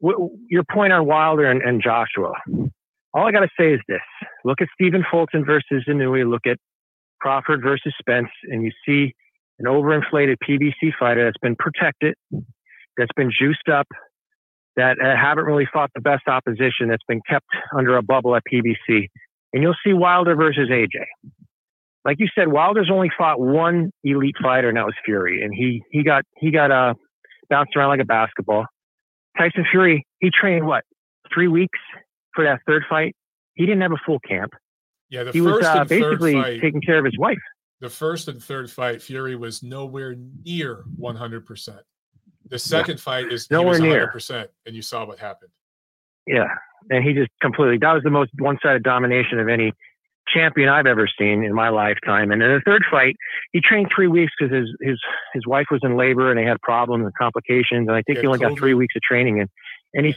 w- your point on Wilder and, and Joshua, all I got to say is this look at Stephen Fulton versus Inoue, look at Crawford versus Spence, and you see an overinflated PBC fighter that's been protected, that's been juiced up, that uh, haven't really fought the best opposition, that's been kept under a bubble at PBC. And you'll see Wilder versus AJ. Like you said, Wilder's only fought one elite fighter, and that was Fury, and he he got he got uh bounced around like a basketball. Tyson Fury, he trained what three weeks for that third fight. He didn't have a full camp. Yeah, the He was first uh, and third basically fight, taking care of his wife. the first and third fight, Fury was nowhere near 100%. The second fight is Nowhere near. 100%, and you saw what happened. Yeah, and he just completely that was the most one-sided domination of any champion I've ever seen in my lifetime. And in the third fight, he trained three weeks because his his his wife was in labor and they had problems and complications. And I think Yeah, he only got three weeks of training. And and he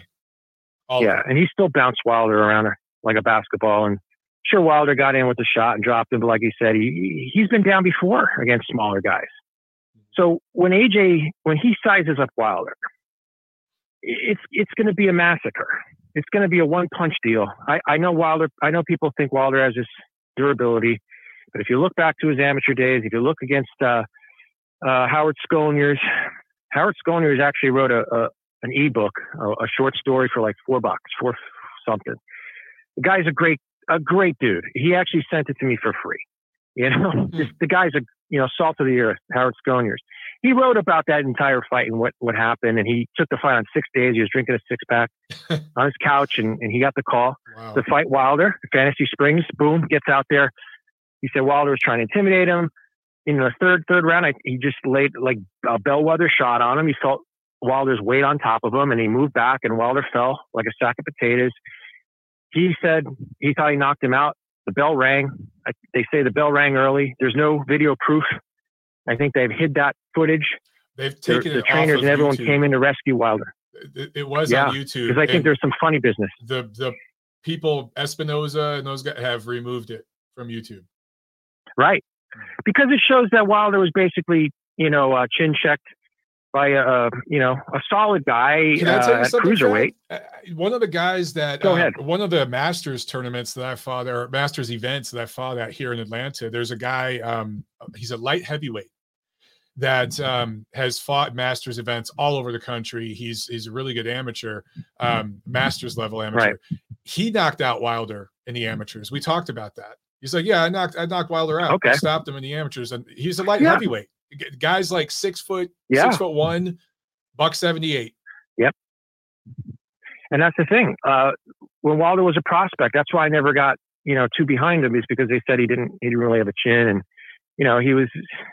All yeah, and he still bounced Wilder around like a basketball. And sure, Wilder got in with the shot and dropped him, but like he said, he he's been down before against smaller guys. So when AJ when he sizes up Wilder, it's it's going to be a massacre. It's going to be a one punch deal. I, I know Wilder. I know people think Wilder has this durability, but if you look back to his amateur days, if you look against uh, uh, Harold Sconiers, Harold Sconiers actually wrote a, a an ebook, a, a short story for like four bucks, four something. The guy's a great a great dude. He actually sent it to me for free. You know, Just- the guy's a you know salt of the earth, Harold Sconiers. He wrote about that entire fight and what what happened, and he took the fight on six days. He was drinking a six pack [laughs] on his couch, and, and he got the call Wow. to fight Wilder. Fantasy Springs, boom, gets out there. He said Wilder was trying to intimidate him. In the third third round, I, he just laid like a bellwether shot on him. He felt Wilder's weight on top of him, and he moved back, and Wilder fell like a sack of potatoes. He said he thought he knocked him out. The bell rang. I, they say the bell rang early. There's no video proof. I think they've hid that footage. They've taken the it trainers of and everyone YouTube. came in to rescue Wilder It, it was Yeah, on YouTube. because I think there's some funny business. the the people Espinoza and those guys have removed it from YouTube. Right. Because it shows that Wilder was basically, you know, uh, chin checked by a, uh, you know, a solid guy Can I tell uh, at cruiserweight. Uh, One of the guys that Go uh, ahead. one of the Masters tournaments that I fought or Masters events that I fought at here in Atlanta. There's a guy. Um, he's a light heavyweight that um, has fought Masters events all over the country. He's he's a really good amateur, um, Masters level amateur. He knocked out Wilder in the amateurs. We talked about that. He's like, yeah, I knocked I knocked Wilder out. Okay. I stopped him in the amateurs, and he's a light Yeah. heavyweight. Guys like six foot, Yeah. six foot one, buck seventy eight. Yep. And that's the thing. Uh, when Wilder was a prospect, that's why I never got you know too behind him is because they said he didn't he didn't really have a chin and you know he was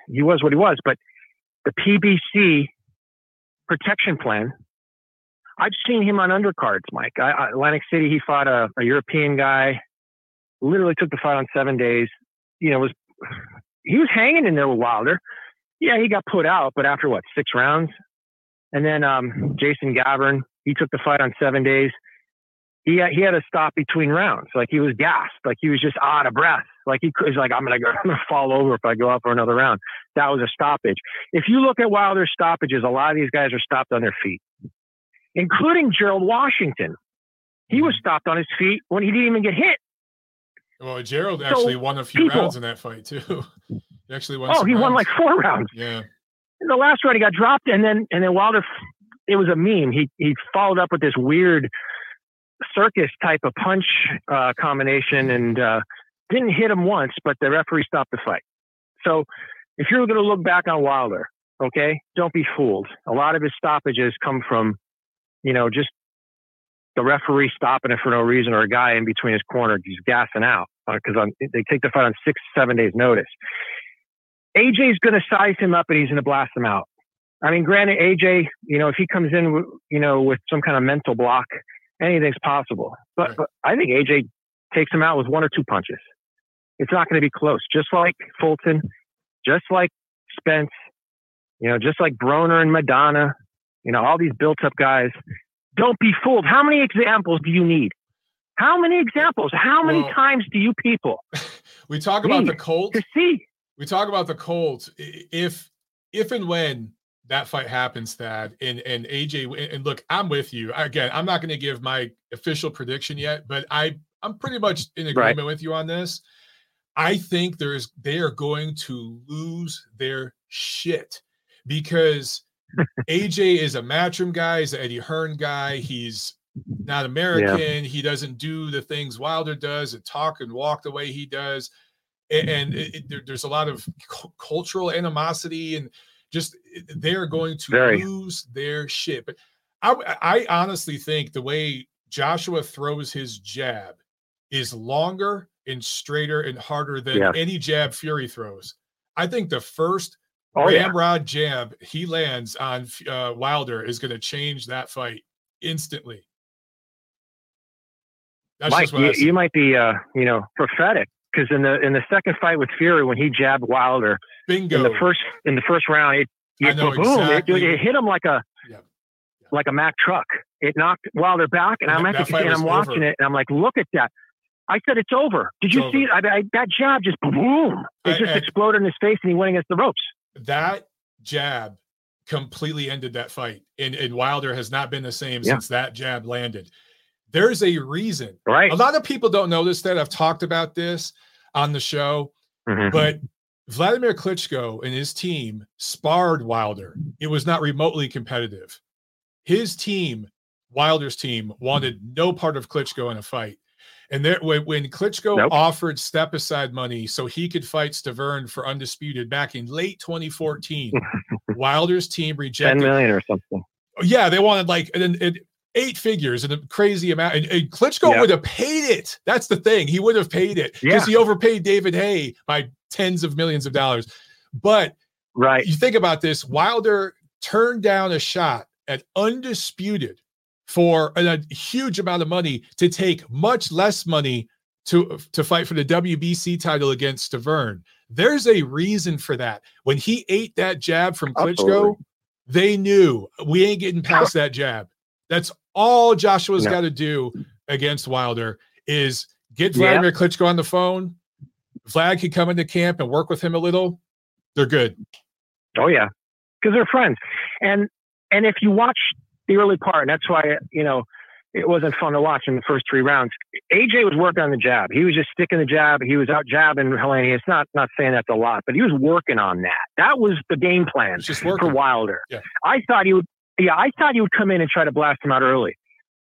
he was what he was. But the PBC protection plan, I've seen him on undercards, Mike. I, Atlantic City, he fought a, a European guy. Literally took the fight on seven days. You know, was he was hanging in there with Wilder. Yeah, he got put out, but after what six rounds? And then um, Jason Gavern, he took the fight on seven days. He had, he had to stop between rounds, like he was gassed, like he was just out of breath, like he was like I'm gonna go, [laughs] I'm gonna fall over if I go out for another round. That was a stoppage. If you look at Wilder's stoppages, a lot of these guys are stopped on their feet, including Gerald Washington. He was stopped on his feet when he didn't even get hit. Well, Gerald actually won a few people- rounds in that fight too. [laughs] he actually won. Oh, he won like four rounds. yeah. in the last round he got dropped and then and then Wilder it was a meme. He he followed up with this weird circus type of punch uh, combination and uh, didn't hit him once, but the referee stopped the fight. So if you're going to look back on Wilder, okay, don't be fooled. A lot of his stoppages come from, you know, just the referee stopping it for no reason or a guy in between his corner just gassing out because on they take the fight on six seven days notice. AJ's going to size him up and he's going to blast him out. I mean, granted, AJ, you know, if he comes in, you know, with some kind of mental block, anything's possible. But, Right. but I think AJ takes him out with one or two punches. It's not going to be close. Just like Fulton, just like Spence, you know, just like Broner and Madonna, you know, all these built-up guys. Don't be fooled. How many examples do you need? How many examples? How many Well- times do you people [laughs] We talk about the Need Colt. to see? We talk about the Colts. If if and when that fight happens, Thad and and AJ and look, I'm with you. Again, I'm not going to give my official prediction yet, but I I'm pretty much in Right. agreement with you on this. I think there's they are going to lose their shit because [laughs] AJ is a matchroom guy, he's an Eddie Hearn guy. He's not American. He doesn't do the things Wilder does and talk and walk the way he does. And it, it- there- there's a lot of cu- cultural animosity and just they're going to Very. lose their shit. But I, I honestly think the way Joshua throws his jab is longer and straighter and harder than Yeah. any jab Fury throws. I think the first Oh yeah. ramrod jab he lands on uh, Wilder is going to change that fight instantly. That's Mike, you, you might be, uh, you know, prophetic because in the in the second fight with Fury, when he jabbed Wilder Bingo. in the first in the first round, it, it boom, it- exactly. it, hit him like a Yeah. Yeah. like a Mack truck. It knocked Wilder back, and And I'm that- at the and I'm watching over. it, and I'm like, look at that. I said it's over. Did It's you over. see? I, I, that jab just boom. It I- just exploded in his face, and he went against the ropes. that jab completely ended that fight. And, and Wilder has not been the same Yeah. since that jab landed. There's a reason. Right. A lot of people don't know this that I've talked about this on the show, Mhm. but Vladimir Klitschko and his team sparred Wilder. It was not remotely competitive. His team, Wilder's team, wanted no part of Klitschko in a fight. And there, when, when Klitschko Nope. offered step aside money so he could fight Stiverne for undisputed back in late 2014, [laughs] Wilder's team rejected. million or something. Yeah, they wanted like an, an eight figures and a crazy amount. And, and Klitschko would have paid it. That's the thing. He would have paid it because Yeah. he overpaid David Haye by tens of millions of dollars. But Right. you think about this Wilder turned down a shot at undisputed for a, a huge amount of money to take much less money to to fight for the WBC title against Stiverne. There's a reason for that. When he ate that jab from Klitschko, Absolutely. they knew we ain't getting past that jab. That's all Joshua's No. got to do against Wilder is get Yeah. Vladimir Klitschko on the phone. Vlad can come into camp and work with him a little. They're good. Oh yeah, because they're friends. And and if you watch the early part, and that's why you know it wasn't fun to watch in the first three rounds. AJ was working on the jab. He was just sticking the jab. He was out jabbing Helene. It's not not saying that's a lot, but he was working on that. That was the game plan just for. Wilder. Yeah. I thought he would. Yeah, I thought he would come in and try to blast him out early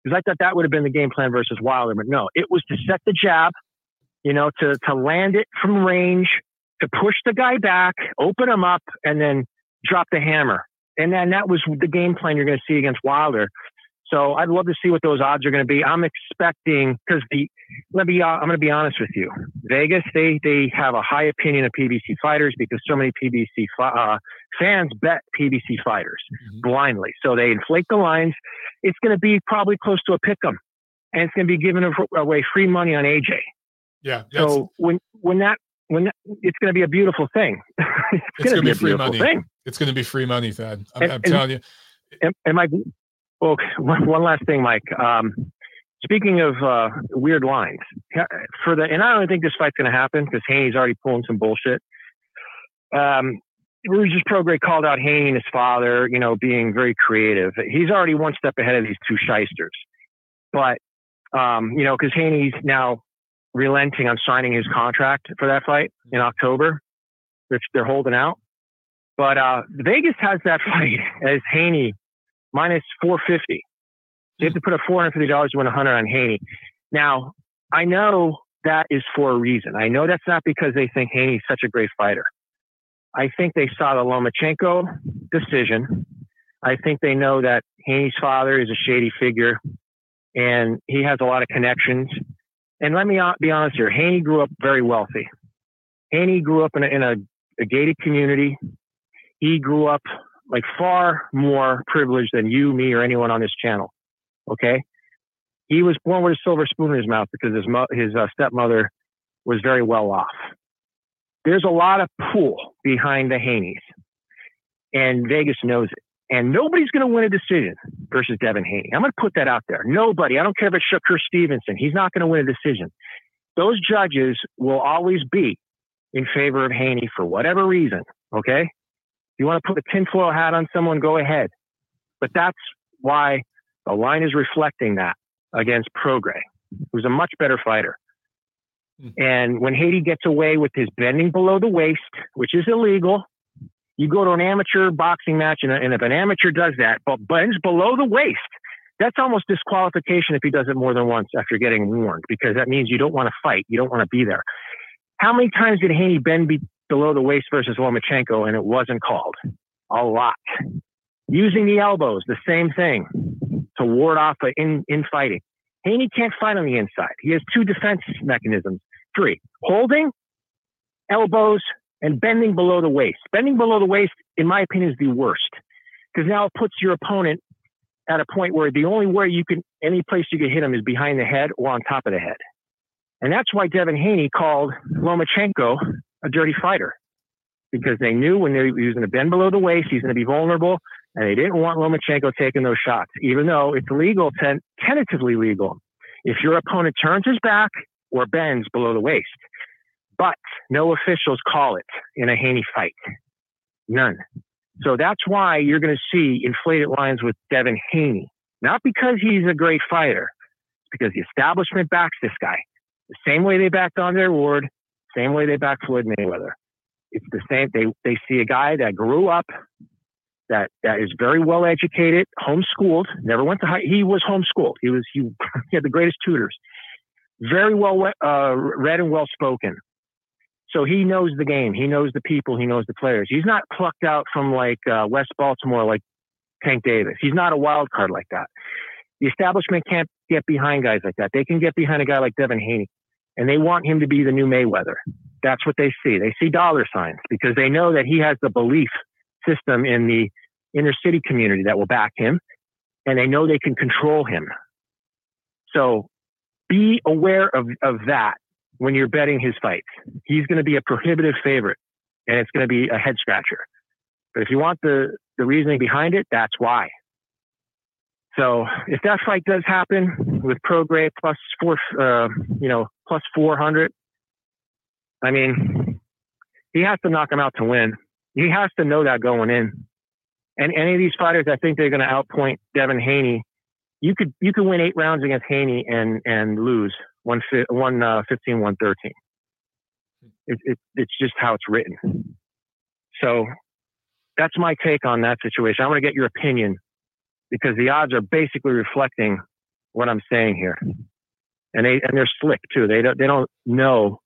because I thought that would have been the game plan versus Wilder. But no, it was to set the jab you know, to, to land it from range, to push the guy back, open him up, and then drop the hammer. And then that was the game plan you're going to see against Wilder. So I'd love to see what those odds are going to be. I'm expecting because the let me uh, I'm going to be honest with you. Vegas they they have a high opinion of PBC fighters because so many PBC uh, fans bet PBC fighters mm-hmm. blindly. So they inflate the lines. It's going to be probably close to a pick 'em, and it's going to be giving away free money on AJ. Yeah. So when when that when that, it's going to be a beautiful thing. [laughs] it's, it's going to be, a free money. Thing. It's going to be free money, Thad. I'm, and, I'm telling you. Am I well, [laughs] one last thing, Mike. Um, speaking of uh, weird lines, for the and I don't think this fight's going to happen because Haney's already pulling some bullshit. Um, Regis Prograis called out Haney and his father, you know, being very creative. He's already one step ahead of these two shysters. But, um, you know, because Haney's now relenting on signing his contract for that fight in October, which they're holding out. But uh, Vegas has that [laughs] fight as Haney minus 450. You have to put a $450 to win 100 on Haney. Now, I know that is for a reason. I know that's not because they think Haney's such a great fighter. I think they saw the Lomachenko decision. I think they know that Haney's father is a shady figure and he has a lot of connections. And let me be honest here Haney grew up very wealthy. Haney grew up in a, in a, a gated community. He grew up like far more privileged than you, me, or anyone on this channel. Okay. He was born with a silver spoon in his mouth because his, mo- his uh, stepmother was very well off. There's a lot of pull behind the Haneys, and Vegas knows it. And nobody's going to win a decision versus Devin Haney. I'm going to put that out there. Nobody. I don't care if it's Shakur Stevenson. He's not going to win a decision. Those judges will always be in favor of Haney for whatever reason. Okay you want to put a tinfoil hat on someone, go ahead. But that's why the line is reflecting that against Prograis, who's a much better fighter. Mm-hmm. And when Haney gets away with his bending below the waist, which is illegal, you go to an amateur boxing match, and, and if an amateur does that, but bends below the waist, that's almost disqualification if he does it more than once after getting warned, because that means you don't want to fight, you don't want to be there. How many times did Haney bend be, below the waist versus Lomachenko, and it wasn't called. A lot. Using the elbows, the same thing to ward off in, in fighting. Haney can't fight on the inside. He has two defense mechanisms. Three, holding, elbows, and bending below the waist. Bending below the waist, in my opinion, is the worst because now it puts your opponent at a point where the only way you can, any place you can hit him is behind the head or on top of the head. And that's why Devin Haney called Lomachenko a dirty fighter because they knew when they, he was going to bend below the waist, he's going to be vulnerable, and they didn't want Lomachenko taking those shots, even though it's legal, ten, tentatively legal, if your opponent turns his back or bends below the waist. But no officials call it in a Haney fight. None. So that's why you're going to see inflated lines with Devin Haney. Not because he's a great fighter, because the establishment backs this guy. The same way they backed Andre Ward, same way they back Floyd Mayweather. It's the same. They they see a guy that grew up, that that is very well educated, homeschooled, never went to high. He was homeschooled. He was he, [laughs] he had the greatest tutors, very well uh, read and well spoken. So he knows the game. He knows the people. He knows the players. He's not plucked out from like uh, West Baltimore like Tank Davis. He's not a wild card like that. The establishment can't get behind guys like that. They can get behind a guy like Devin Haney and they want him to be the new Mayweather. That's what they see. They see dollar signs because they know that he has the belief system in the inner city community that will back him, and they know they can control him. So be aware of, of that when you're betting his fights. He's going to be a prohibitive favorite, and it's going to be a head scratcher. But if you want the, the reasoning behind it, that's why. So if that fight does happen with Prograis plus four, uh, you know, plus 400, I mean, he has to knock him out to win. He has to know that going in. And any of these fighters, I think they're going to outpoint Devin Haney. You could you could win eight rounds against Haney and and lose one one uh, 15 113. It, it, it's just how it's written. So that's my take on that situation. I want to get your opinion because the odds are basically reflecting what I'm saying here. and they and they're slick too. They don't they don't know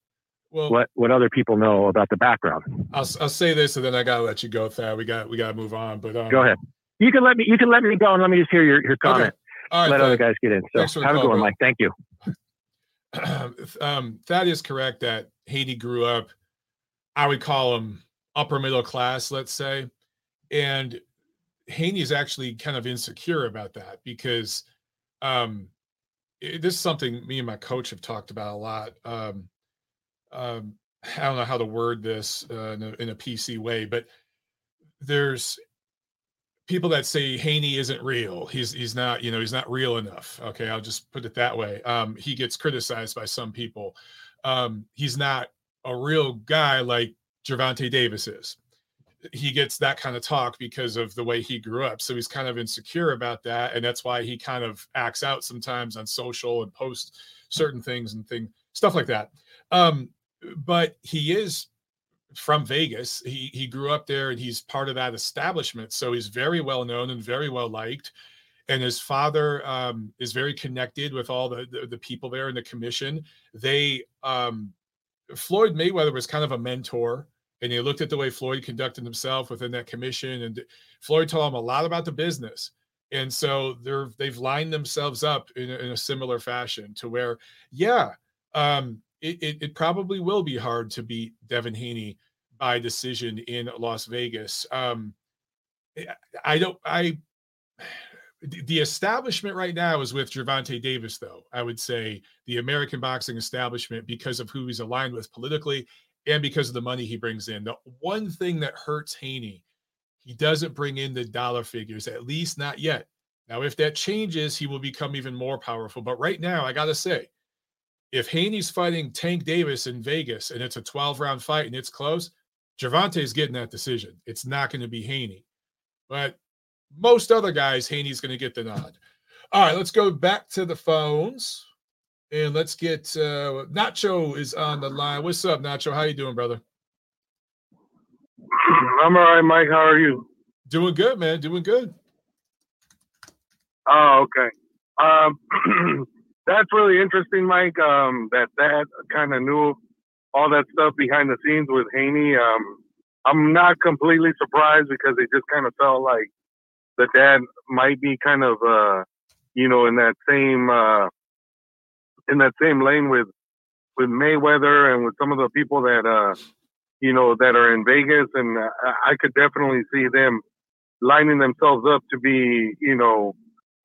well, what what other people know about the background. I'll I'll say this, and then I gotta let you go, Thad. We got we gotta move on. But um, go ahead. You can let me you can let me go and let me just hear your your comment. Okay. All right, let Thad. other guys get in. So have a good one, Mike. Thank you. [clears throat] um, Thad is correct that Haney grew up. I would call him upper middle class, let's say, and Haney is actually kind of insecure about that because um, it, this is something me and my coach have talked about a lot. Um, um, I don't know how to word this uh, in, a, in a PC way, but there's people that say Haney isn't real. He's he's not, you know, he's not real enough. Okay, I'll just put it that way. Um, he gets criticized by some people. Um, he's not a real guy like Gervonta Davis is. He gets that kind of talk because of the way he grew up. So he's kind of insecure about that. And that's why he kind of acts out sometimes on social and posts certain things and thing stuff like that. Um, but he is from Vegas. He he grew up there and he's part of that establishment. So he's very well known and very well liked. And his father um, is very connected with all the, the, the people there in the commission. They um, Floyd Mayweather was kind of a mentor, and he looked at the way Floyd conducted himself within that commission. And Floyd told him a lot about the business. And so they're they've lined themselves up in a, in a similar fashion to where, yeah, um, it, it, it, probably will be hard to beat Devin Haney by decision in Las Vegas. Um, I don't, I, the establishment right now is with Gervonta Davis, though. I would say the American boxing establishment because of who he's aligned with politically and because of the money he brings in. The one thing that hurts Haney, he doesn't bring in the dollar figures, at least not yet. Now, if that changes, he will become even more powerful. But right now, I got to say, if Haney's fighting Tank Davis in Vegas and it's a 12 round fight and it's close, is getting that decision. It's not going to be Haney. But most other guys, Haney's going to get the nod. All right, let's go back to the phones and let's get uh, Nacho is on the line. What's up, Nacho? How you doing, brother? I'm all right, Mike. How are you? Doing good, man. Doing good. Oh, okay. Um, [clears throat] that's really interesting, Mike. Um, that that kind of knew all that stuff behind the scenes with Haney. Um, I'm not completely surprised because it just kind of felt like the dad might be kind of, uh, you know, in that same uh, in that same lane with with Mayweather and with some of the people that uh, you know that are in Vegas, and I could definitely see them lining themselves up to be, you know,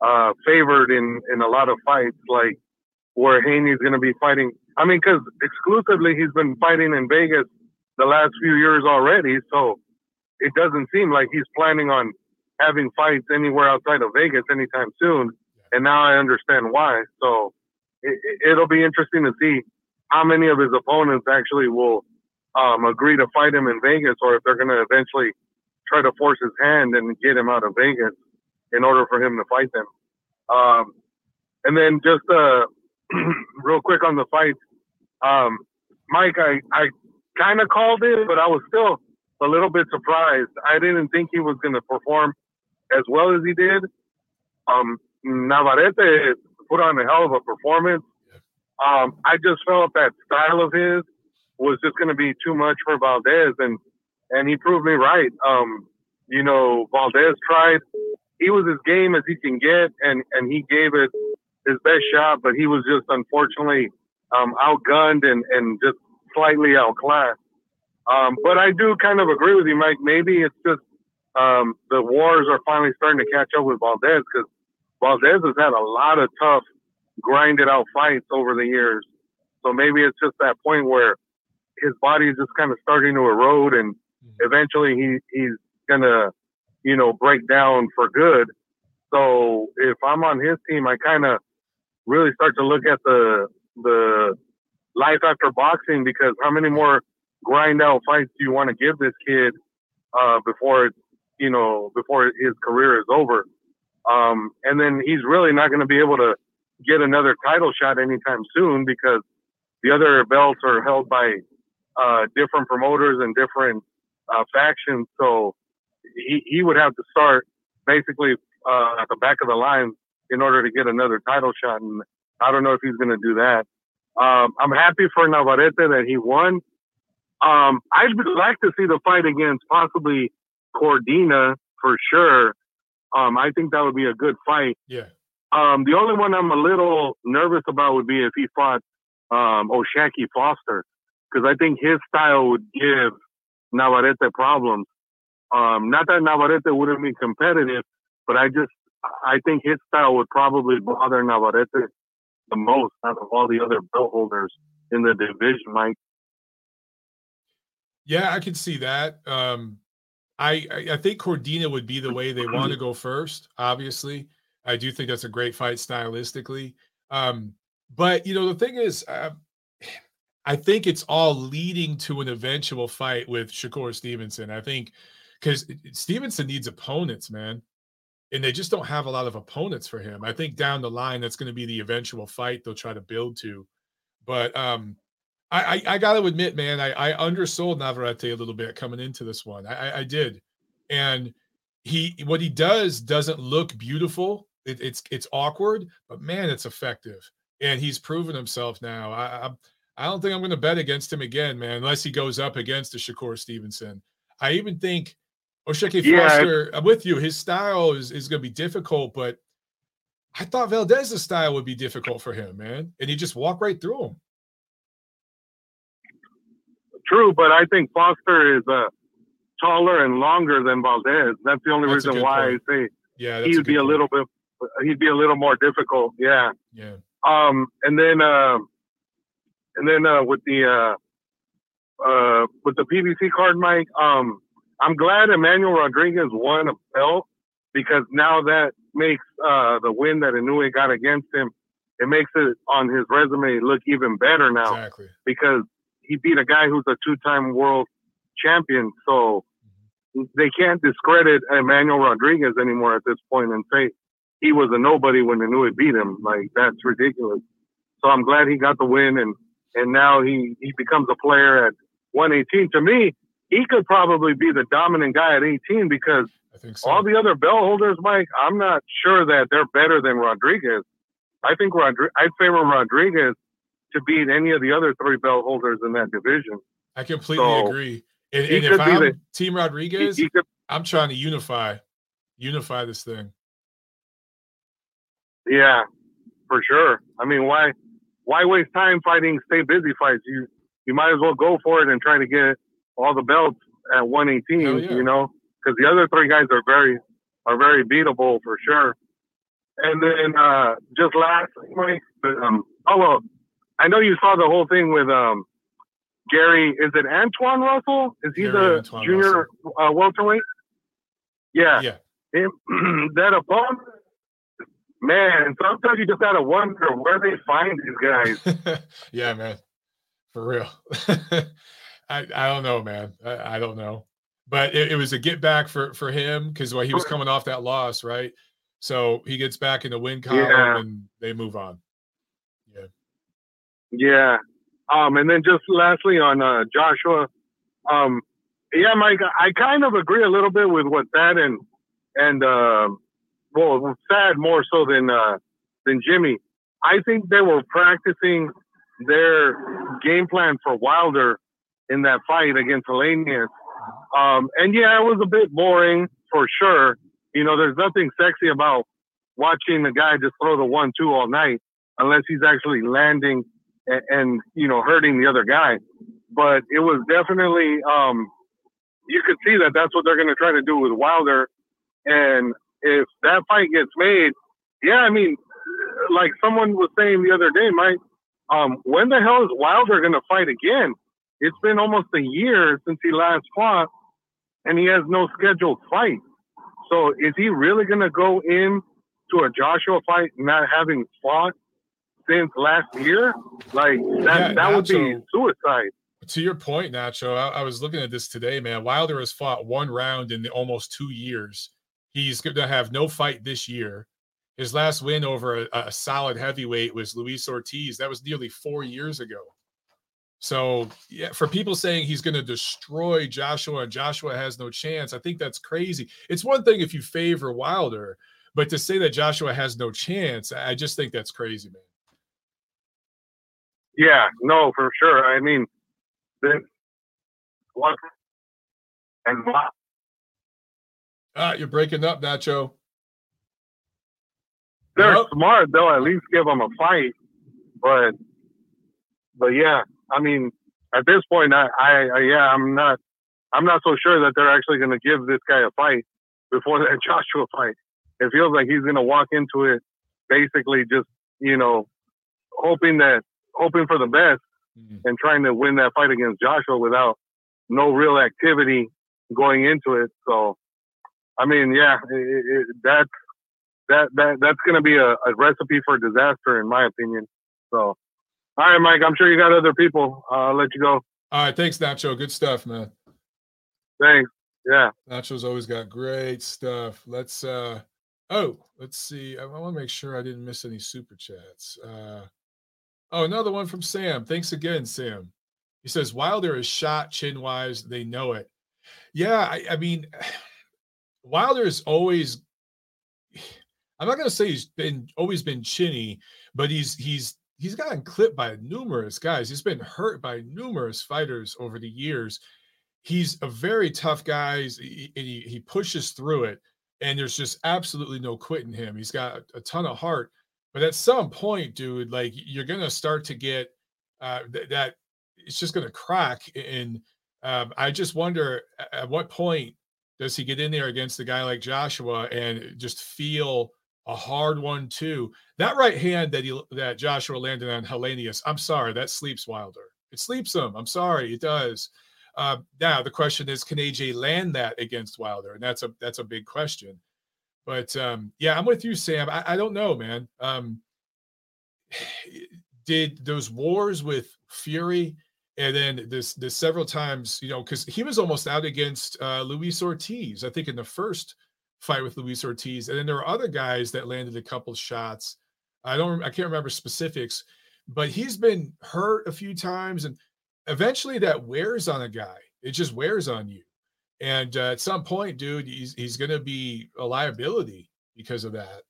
uh, favored in in a lot of fights, like where Haney's going to be fighting. I mean, because exclusively he's been fighting in Vegas the last few years already, so it doesn't seem like he's planning on having fights anywhere outside of Vegas anytime soon. And now I understand why. So it, will be interesting to see how many of his opponents actually will um, agree to fight him in Vegas, or if they're going to eventually try to force his hand and get him out of Vegas in order for him to fight them. Um, and then just uh, [clears throat] real quick on the fight, um, Mike, I, I kind of called it, but I was still a little bit surprised. I didn't think he was going to perform as well as he did. Um, Navarrete put on a hell of a performance. Um, I just felt that style of his was just going to be too much for Valdez, and and he proved me right. Um, you know, Valdez tried he was as game as he can get, and and he gave it his best shot, but he was just unfortunately um, outgunned and and just slightly outclassed. Um, but I do kind of agree with you, Mike. Maybe it's just um, the wars are finally starting to catch up with Valdez because Valdez has had a lot of tough, grinded out fights over the years. So maybe it's just that point where his body is just kind of starting to erode, and mm-hmm. eventually he he's gonna you know, break down for good. So if I'm on his team, I kind of really start to look at the the life after boxing because how many more grind out fights do you want to give this kid uh, before it's you know before his career is over? Um, and then he's really not going to be able to get another title shot anytime soon because the other belts are held by uh, different promoters and different uh, factions. So he, he would have to start basically uh, at the back of the line in order to get another title shot. And I don't know if he's going to do that. Um, I'm happy for Navarrete that he won. Um, I'd like to see the fight against possibly Cordina for sure. Um, I think that would be a good fight. Yeah. Um, the only one I'm a little nervous about would be if he fought um, O'Shaquie Foster, because I think his style would give Navarrete problems. Um, not that Navarrete wouldn't be competitive, but I just I think his style would probably bother Navarrete the most out of all the other belt holders in the division, Mike. Yeah, I can see that. Um, I, I think Cordina would be the way they [clears throat] want to go first. Obviously, I do think that's a great fight stylistically. Um, but you know, the thing is, uh, I think it's all leading to an eventual fight with Shakur Stevenson. I think because Stevenson needs opponents, man, and they just don't have a lot of opponents for him. I think down the line, that's going to be the eventual fight they'll try to build to. But um, I, I, I got to admit, man, I, I undersold Navarrete a little bit coming into this one. I, I did, and he what he does doesn't look beautiful. It, it's it's awkward, but man, it's effective, and he's proven himself now. I I, I don't think I'm going to bet against him again, man, unless he goes up against a Shakur Stevenson. I even think O'Shaquie yeah. Foster, I'm with you. His style is is going to be difficult, but I thought Valdez's style would be difficult for him, man, and he just walked right through him true, but I think Foster is uh, taller and longer than Valdez. That's the only that's reason why point. I say yeah, he'd be a little bit he'd be a little more difficult. Yeah. Yeah. Um, and then uh, and then uh, with the uh, uh, with the PBC card, Mike. Um, I'm glad Emmanuel Rodriguez won a belt because now that makes uh, the win that Inoue got against him, it makes it on his resume look even better now. Exactly. Because he beat a guy who's a two-time world champion. So they can't discredit Emmanuel Rodriguez anymore at this point and say he was a nobody when Inoue beat him. Like that's ridiculous. So I'm glad he got the win and and now he he becomes a player at 118. To me, he could probably be the dominant guy at 18 because so. all the other bell holders, Mike, I'm not sure that they're better than Rodriguez. I think Rodri- I'd favor Rodriguez to beat any of the other three belt holders in that division. I completely so agree. And, and if I'm the, Team Rodriguez, he, he could, I'm trying to unify, unify this thing. Yeah, for sure. I mean, why, why waste time fighting stay busy fights? You, you might as well go for it and try to get all the belts at 118. Yeah. You know, because the other three guys are very, are very beatable for sure. And then uh just last, um, oh well, I know you saw the whole thing with um, Gary. Is it Antuanne Russell? Is he Gary the Antuanne junior uh, welterweight? Yeah. Yeah. Him, [clears throat] that opponent, man. Sometimes you just gotta wonder where they find these guys. [laughs] yeah, man. For real. [laughs] I I don't know, man. I, I don't know. But it, it, was a get back for for him because well, he was coming off that loss, right? So he gets back in the win column yeah. and they move on. Yeah. Um, and then just lastly on uh, Joshua, um, yeah, Mike, I kind of agree a little bit with what Thad and and uh, well, Thad more so than uh, than Jimmy. I think they were practicing their game plan for Wilder in that fight against Helenius. Um, and yeah, it was a bit boring for sure. You know, there's nothing sexy about watching the guy just throw the one-two all night unless he's actually landing and, and you know hurting the other guy. But it was definitely um, you could see that that's what they're going to try to do with Wilder. And if that fight gets made, yeah, I mean, like someone was saying the other day, Mike, um, when the hell is Wilder going to fight again? It's been almost a year since he last fought, and he has no scheduled fight. So is he really going to go in to a Joshua fight not having fought since last year, like that, yeah, that would be suicide. To your point, Nacho, I, I, was looking at this today, man. Wilder has fought one round in the almost two years. He's going to have no fight this year. His last win over a, a solid heavyweight was Luis Ortiz. That was nearly four years ago. So, yeah, for people saying he's going to destroy Joshua and Joshua has no chance, I think that's crazy. It's one thing if you favor Wilder, but to say that Joshua has no chance, I just think that's crazy, man. Yeah, no, for sure. I mean, what and what? Ah, you're breaking up, Nacho. They're Nope. smart. They'll at least give them a fight, but but yeah, I mean, at this point, I, I, I yeah, I'm not I'm not so sure that they're actually going to give this guy a fight before that [laughs] Joshua fight. It feels like he's going to walk into it basically just you know hoping that hoping for the best Mhm. and trying to win that fight against Joshua without no real activity going into it. So, I mean, yeah, it, it, that's that that that's going to be a, a recipe for disaster, in my opinion. So, all right, Mike, I'm sure you got other people. Uh, I'll let you go. All right, thanks, Nacho. Good stuff, man. Thanks. Yeah. Nacho's always got great stuff. Let's uh oh, let's see. I want to make sure I didn't miss any super chats. Uh oh, another one from Sam. Thanks again, Sam. He says Wilder is shot chin wise, they know it. Yeah, I, I mean [sighs] Wilder is always I'm not gonna say he's been always been chinny, but he's he's he's gotten clipped by numerous guys. He's been hurt by numerous fighters over the years he's a very tough guy. He, he he pushes through it, and there's just absolutely no quitting him. He's got a ton of heart, but at some point, dude, like you're gonna start to get uh, th- that it's just gonna crack. And um, I just wonder at what point does he get in there against a guy like Joshua and just feel a hard one too? That right hand that he that Joshua landed on Helenius, I'm sorry, that sleeps Wilder. It sleeps him. I'm sorry, it does. Uh, now the question is, can AJ land that against Wilder? And that's a that's a big question. But um, yeah, I'm with you, Sam. I, I don't know, man. Um, [sighs] did those wars with Fury and then this this several times, you know, because he was almost out against uh, Luis Ortiz, I think, in the first fight with Luis Ortiz, and then there were other guys that landed a couple shots. I don't, I can't remember specifics, but he's been hurt a few times, and eventually that wears on a guy. It just wears on you. And uh, at some point, dude, he's he's going to be a liability because of that.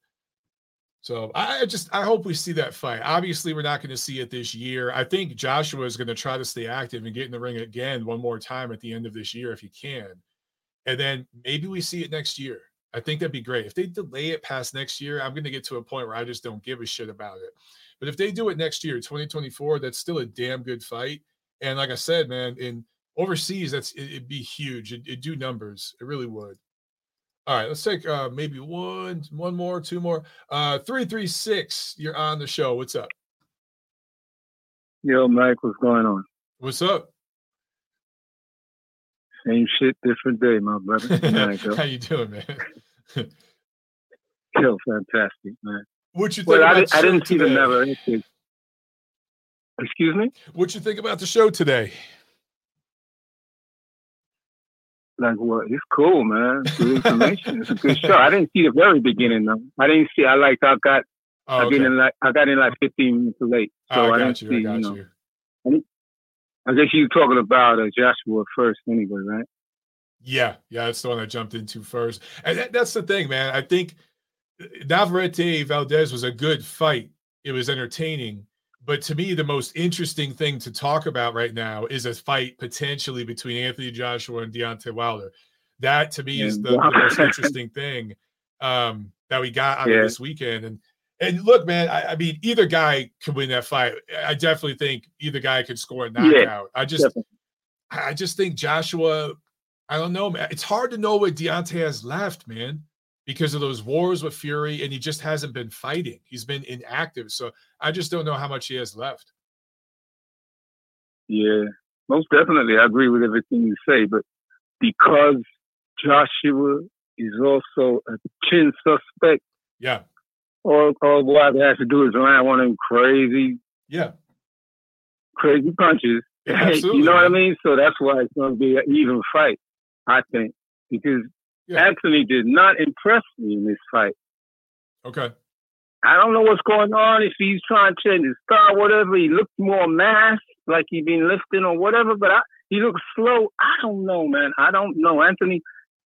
So I just I hope we see that fight. Obviously, we're not going to see it this year. I think Joshua is going to try to stay active and get in the ring again one more time at the end of this year if he can. And then maybe we see it next year. I think that'd be great. If they delay it past next year, I'm going to get to a point where I just don't give a shit about it. But if they do it next year, 2024, that's still a damn good fight. And like I said, man, in overseas, that's it, would be huge. It, it'd do numbers. It really would. All right, let's take uh maybe one, one more, two more. Uh, three, three, six. You're on the show. What's up? Yo, Mike, what's going on? What's up? Same shit, different day, my brother. Night. [laughs] How you doing, man? [laughs] Yo, fantastic, man. what you think Well, I, I didn't see the never. Excuse me? What you think about the show today? Like, well, It's cool, man. Good information. it's a good show. I didn't see the very beginning, though. I didn't see, I like, I got, Oh, I, okay. get in like, I got in like 15 minutes late. So Oh, I, I didn't got you. see, I got know. you. I guess you were talking about uh, Joshua first anyway, right? Yeah, yeah, that's the one I jumped into first. And that, that's the thing, man. I think Navarrete Valdez was a good fight. It was entertaining. But to me, the most interesting thing to talk about right now is a fight potentially between Anthony Joshua and Deontay Wilder. That to me is the, the most interesting thing um, that we got out Yeah. of this weekend. And and look, man, I, I mean, either guy could win that fight. I definitely think either guy could score a Yeah, knockout. I just Definitely. I I just think Joshua, I don't know, man. It's hard to know what Deontay has left, man, because of those wars with Fury, and he just hasn't been fighting. He's been inactive. So I just don't know how much he has left. Yeah, most definitely. I agree with everything you say, but because Joshua is also a chin suspect, Yeah. all, all Wilder has to do is land one of them crazy, Yeah. crazy punches. Yeah, absolutely. you know what I mean? So that's why it's going to be an even fight, I think, because Yeah. Anthony did not impress me in this fight. Okay. I don't know what's going on. If he's trying to change his style, whatever, he looked more masked, like he been lifting or whatever. But I, he looks slow. I don't know, man. I don't know. Anthony,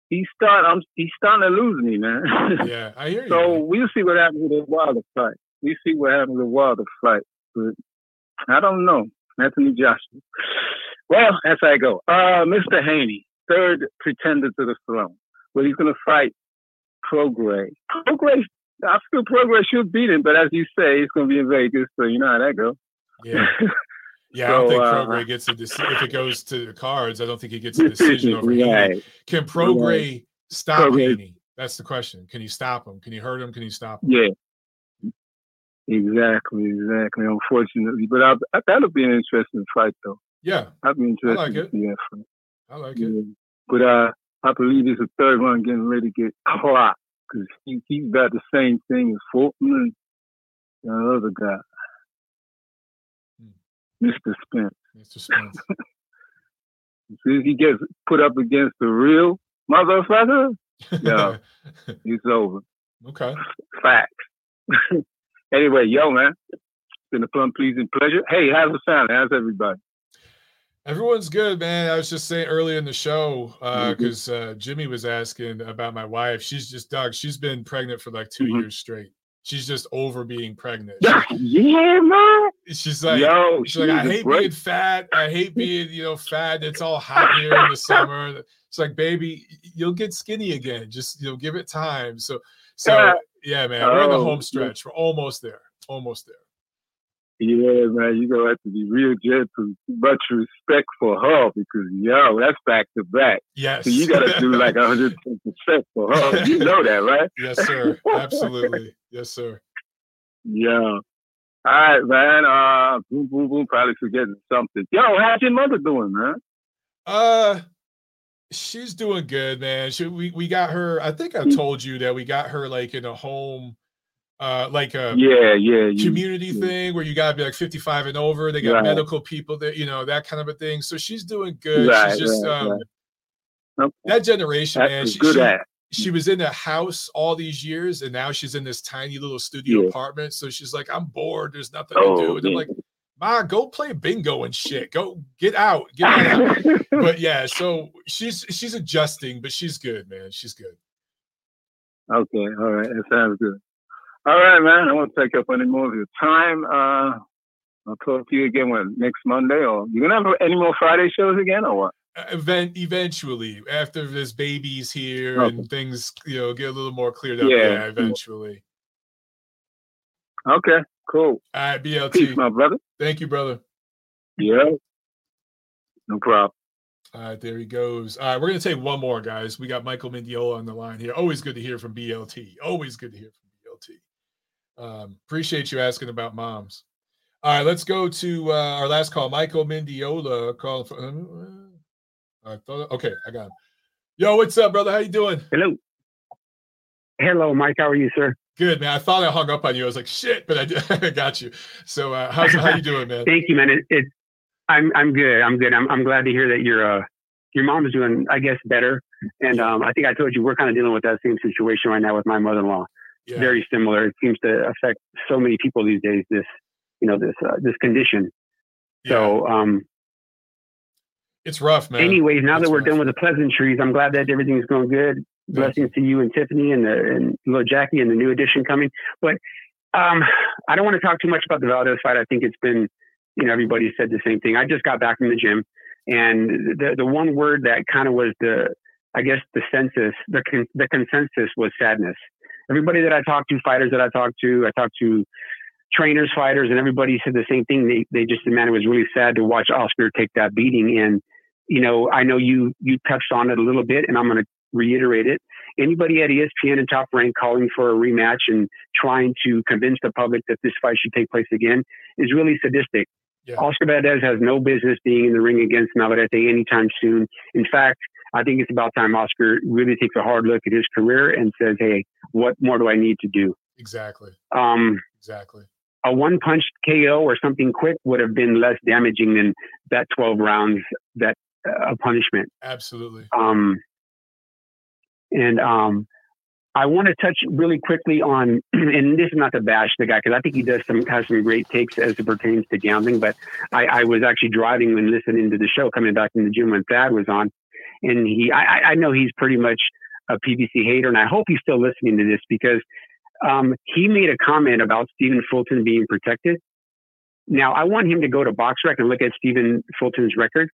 he start. I'm. He's starting to lose me, man. [laughs] Yeah, I hear you. so man. we'll see what happens with the Wilder fight. We see what happens with the Wilder fight. But I don't know. Anthony Joshua. Well, as I go, uh, Mr. Haney, third pretender to the throne. Well, he's going to fight Prograis. Prograis, I feel Prograis should beat him, but as you say, it's going to be in Vegas, so you know how that goes. Yeah. [laughs] Yeah, so, I don't think Prograis uh, gets a decision. If it goes to the cards, I don't think he gets a decision [laughs] over right. Can Prograis right. stop Haney? That's the question. Can he stop him? Can he hurt him? Can he stop him? Yeah. Exactly, exactly. Unfortunately, but I, I, that'll be an interesting fight, though. Yeah, I'd be interested. I like it. Yeah, I like it. Yeah. But uh, I believe it's a third one getting ready to get clocked because he, he's got the same thing as Fulton and the other guy. Hmm. Mr. Spence. Mr. Spence. [laughs] as soon as he gets put up against the real motherfucker, [laughs] yeah, he's over. Okay. Facts. [laughs] anyway, yo, man, it's been a fun, pleasing pleasure. Hey, how's the sound? How's everybody? Everyone's good, man. I was just saying earlier in the show because uh, mm-hmm. uh, Jimmy was asking about my wife. She's just Doug. She's been pregnant for like 2 mm-hmm. years straight. She's just over being pregnant. yeah, man. She's like, Yo, she's like, I hate being fat. I hate being, you know, fat. It's all hot here in the summer. It's like, baby, you'll get skinny again. Just you know, give it time. So, so [laughs] yeah, man, we're in the oh, home stretch. We're almost there. Almost there. Yeah, man, you're gonna have to be real gentle, much respect for her because yo, that's back to back. Yes. So you gotta do like hundred percent for her. [laughs] You know that, right? yes, sir. Absolutely. Yes, sir. Yeah. All right, man. Uh boom boom boom probably forgetting something. Yo, how's your mother doing, man? Uh she's doing good, man. She, we we got her, I think I told you that we got her like in a home uh, like a yeah, yeah, community yeah. thing where you gotta be like 55 and over. They got right. medical people that you know that kind of a thing. So she's doing good. Right, she's just right, um, okay. that generation, That's man. She, good she, at. she was in a house all these years, and now she's in this tiny little studio yeah. apartment. So she's like, I'm bored. There's nothing oh, to do. And I'm like, Ma, go play bingo and shit. Go get out, get out. [laughs] but yeah, so she's she's adjusting, but she's good, man. She's good. Okay, all right, that sounds good. All right, man. I won't take up any more of your time. Uh, I'll talk to you again when next Monday, or you gonna have any more Friday shows again, or what? Uh, event eventually after there's babies here okay. and things you know get a little more cleared up. Yeah, yeah eventually. Okay, cool. All right, BLT. Peace, my brother. Thank you, brother. Yeah. No problem. All right, there he goes. All right, we're gonna take one more, guys. We got Michael Mendiola on the line here. Always good to hear from BLT. Always good to hear from. Um, appreciate you asking about moms. All right, let's go to uh, our last call. Michael Mendiola call. For, uh, I thought, okay, I got him. Yo, what's up, brother? How you doing? Hello. Hello, Mike. How are you, sir? Good, man. I thought I hung up on you. I was like, shit, but I, [laughs] I got you. So, uh, how's how you doing, man? Thank you, man. It, it, I'm I'm good. I'm good. I'm I'm glad to hear that your uh your mom is doing, I guess, better. And um, I think I told you we're kind of dealing with that same situation right now with my mother-in-law yeah. very similar. It seems to affect so many people these days. This, you know, this uh, this condition. Yeah. So, um, it's rough, man. Anyways, now it's that we're rough. done with the pleasantries, I'm glad that everything's going good. Blessings to you and Tiffany and the, and little Jackie and the new edition coming. But um, I don't want to talk too much about the Valdez fight. I think it's been, you know, everybody said the same thing. I just got back from the gym, and the the one word that kind of was the, I guess, the census, the con- the consensus was sadness everybody that I talked to, fighters that I talked to, I talked to trainers, fighters, and everybody said the same thing. They they just man, it was really sad to watch Oscar take that beating. And you know, I know you you touched on it a little bit, and I'm going to reiterate it. Anybody at ESPN and Top Rank calling for a rematch and trying to convince the public that this fight should take place again is really sadistic. Yeah. Oscar Valdez has no business being in the ring against Navarrete anytime soon. In fact, I think it's about time Oscar really takes a hard look at his career and says, "Hey, what more do I need to do?" Exactly. Um, exactly. A one punch KO or something quick would have been less damaging than that 12 rounds, that uh, punishment. Absolutely. Um, and um, I want to touch really quickly on, [clears throat] and this is not to bash the guy because I think he does some has some great takes as it pertains to gambling. But I, I was actually driving and listening to the show coming back from the gym when Thad was on, and he I, I know he's pretty much a PBC hater, and I hope he's still listening to this because um, he made a comment about Stephen Fulton being protected, Now, I want him to go to BoxRec and look at Stephen Fulton's record.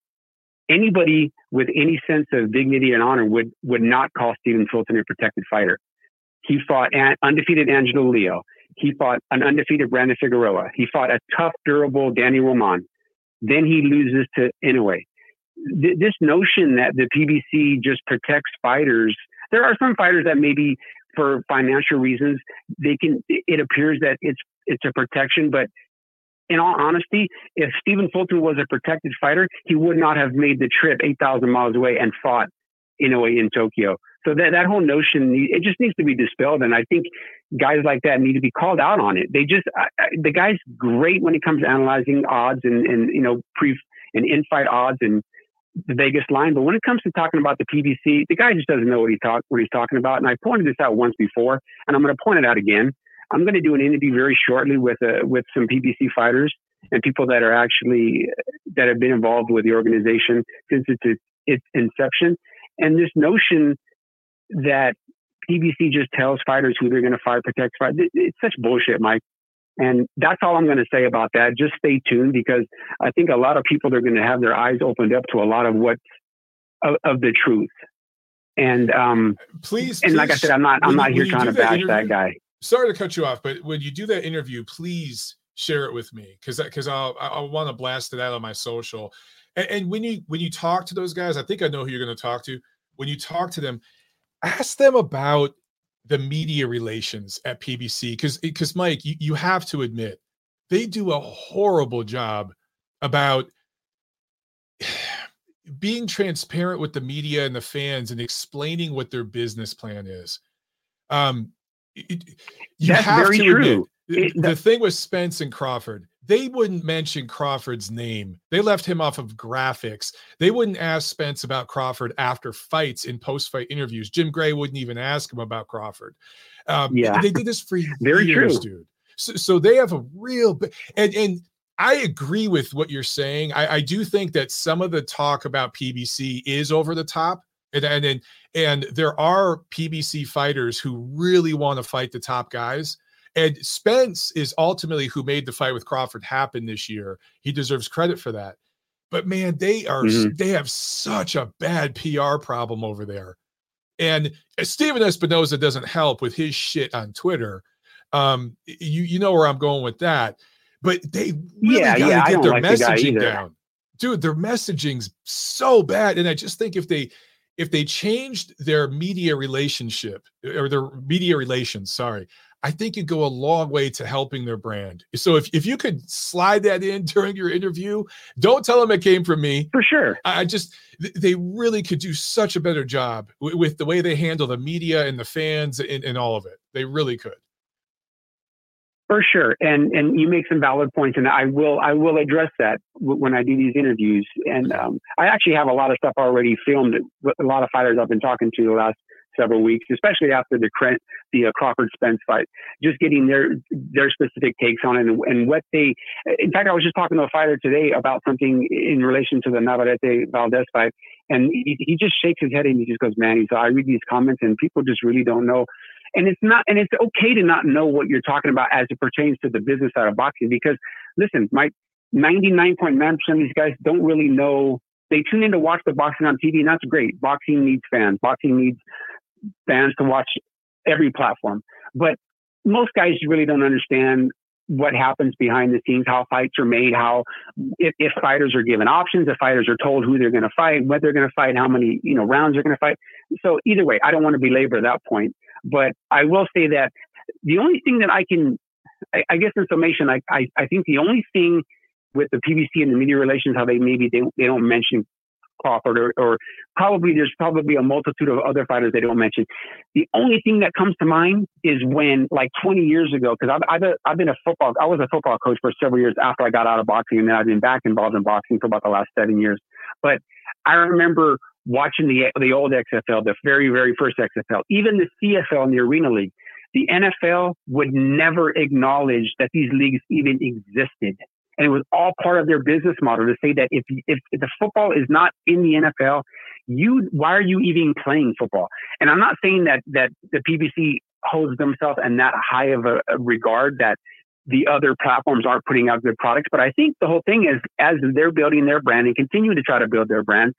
Anybody with any sense of dignity and honor would would not call Stephen Fulton a protected fighter. He fought an undefeated Angelo Leo. He fought an undefeated Brandon Figueroa. He fought a tough, durable Danny Roman. Then he loses to Inoue. Th- this notion that the PBC just protects fighters, there are some fighters that maybe for financial reasons they can. It appears that it's it's a protection, but in all honesty, if Stephen Fulton was a protected fighter, he would not have made the trip 8,000 miles away and fought Inoue in Tokyo. So that, that whole notion, it just needs to be dispelled. And I think guys like that need to be called out on it. They just, I, I, the guy's great when it comes to analyzing odds and, and, you know, pre and in-fight odds and the Vegas line. But when it comes to talking about the PBC, the guy just doesn't know what he's talk, what he's talking about. And I pointed this out once before, and I'm going to point it out again. I'm going to do an interview very shortly with uh, with some PBC fighters and people that are actually that have been involved with the organization since its its inception. And this notion that PBC just tells fighters who they're going to fight, protect, fight, it's such bullshit, Mike. And that's all I'm going to say about that. Just stay tuned because I think a lot of people are going to have their eyes opened up to a lot of what of, of the truth. And um, please, and please, like I said, I'm not I'm not here trying to bash that, that guy sorry to cut you off, but when you do that interview, please share it with me because because I'll I'll want to blast it out on my social. And, and, when you when you talk to those guys, I think I know who you're going to talk to. When you talk to them, ask them about the media relations at PBC because because Mike, you, you have to admit they do a horrible job about [sighs] being transparent with the media and the fans and explaining what their business plan is. Um, it, you That's have very to true. Admit, the, the thing with Spence and Crawford, they wouldn't mention Crawford's name. They left him off of graphics. They wouldn't ask Spence about Crawford after fights in post-fight interviews. Jim Gray wouldn't even ask him about Crawford. Um, yeah, they did this for [laughs] very years, true. dude. So, so they have a real and and I agree with what you're saying. I, I do think that some of the talk about PBC is over the top and and and, and there are PBC fighters who really want to fight the top guys. And Spence is ultimately who made the fight with Crawford happen this year. He deserves credit for that. But man, they are mm-hmm. they have such a bad PR problem over there. And Stephen Espinoza doesn't help with his shit on Twitter. Um, you you know where I'm going with that. But they really yeah, gotta yeah, get their like messaging the down. Dude, their messaging's so bad. And I just think if they if they changed their media relationship or their media relations, sorry, I think you go a long way to helping their brand. So if, if you could slide that in [laughs] during your interview, don't tell them it came from me. For sure. I just, they really could do such a better job with, with the way they handle the media and the fans and, and all of it. They really could. For sure, and and you make some valid points, and I will I will address that w- when I do these interviews. And um, I actually have a lot of stuff already filmed. A lot of fighters I've been talking to the last several weeks, especially after the the uh, Crawford Spence fight, just getting their their specific takes on it and, and, what they. In fact, I was just talking to a fighter today about something in relation to the Navarrete Valdez fight, and he, he just shakes his head and he just goes, "Man," said, "I read these comments and people just really don't know." And it's not, and it's okay to not know what you're talking about as it pertains to the business side of boxing because, listen, my 99.9% of these guys don't really know. They tune in to watch the boxing on TV, and that's great. Boxing needs fans. Boxing needs fans to watch every platform. But most guys really don't understand what happens behind the scenes, how fights are made, how if, if fighters are given options, if fighters are told who they're going to fight, what they're going to fight, how many you know rounds they're going to fight. So either way, I don't want to belabor that point, but I will say that the only thing that I can, I, I guess in summation, I, I I think the only thing with the PBC and the media relations, how they maybe they, they don't mention Crawford or, or probably there's probably a multitude of other fighters they don't mention. The only thing that comes to mind is when like 20 years ago, because I've, I've, I've been a football, I was a football coach for several years after I got out of boxing and then I've been back involved in boxing for about the last seven years. But I remember watching the, the old XFL, the very, very first XFL, even the CFL and the Arena League. The NFL would never acknowledge that these leagues even existed and it was all part of their business model to say that if, if, the football is not in the NFL, you why are you even playing football? And I'm not saying that that the PBC holds themselves in that high of a, a regard that the other platforms aren't putting out good products. But I think the whole thing is as they're building their brand and continue to try to build their brand,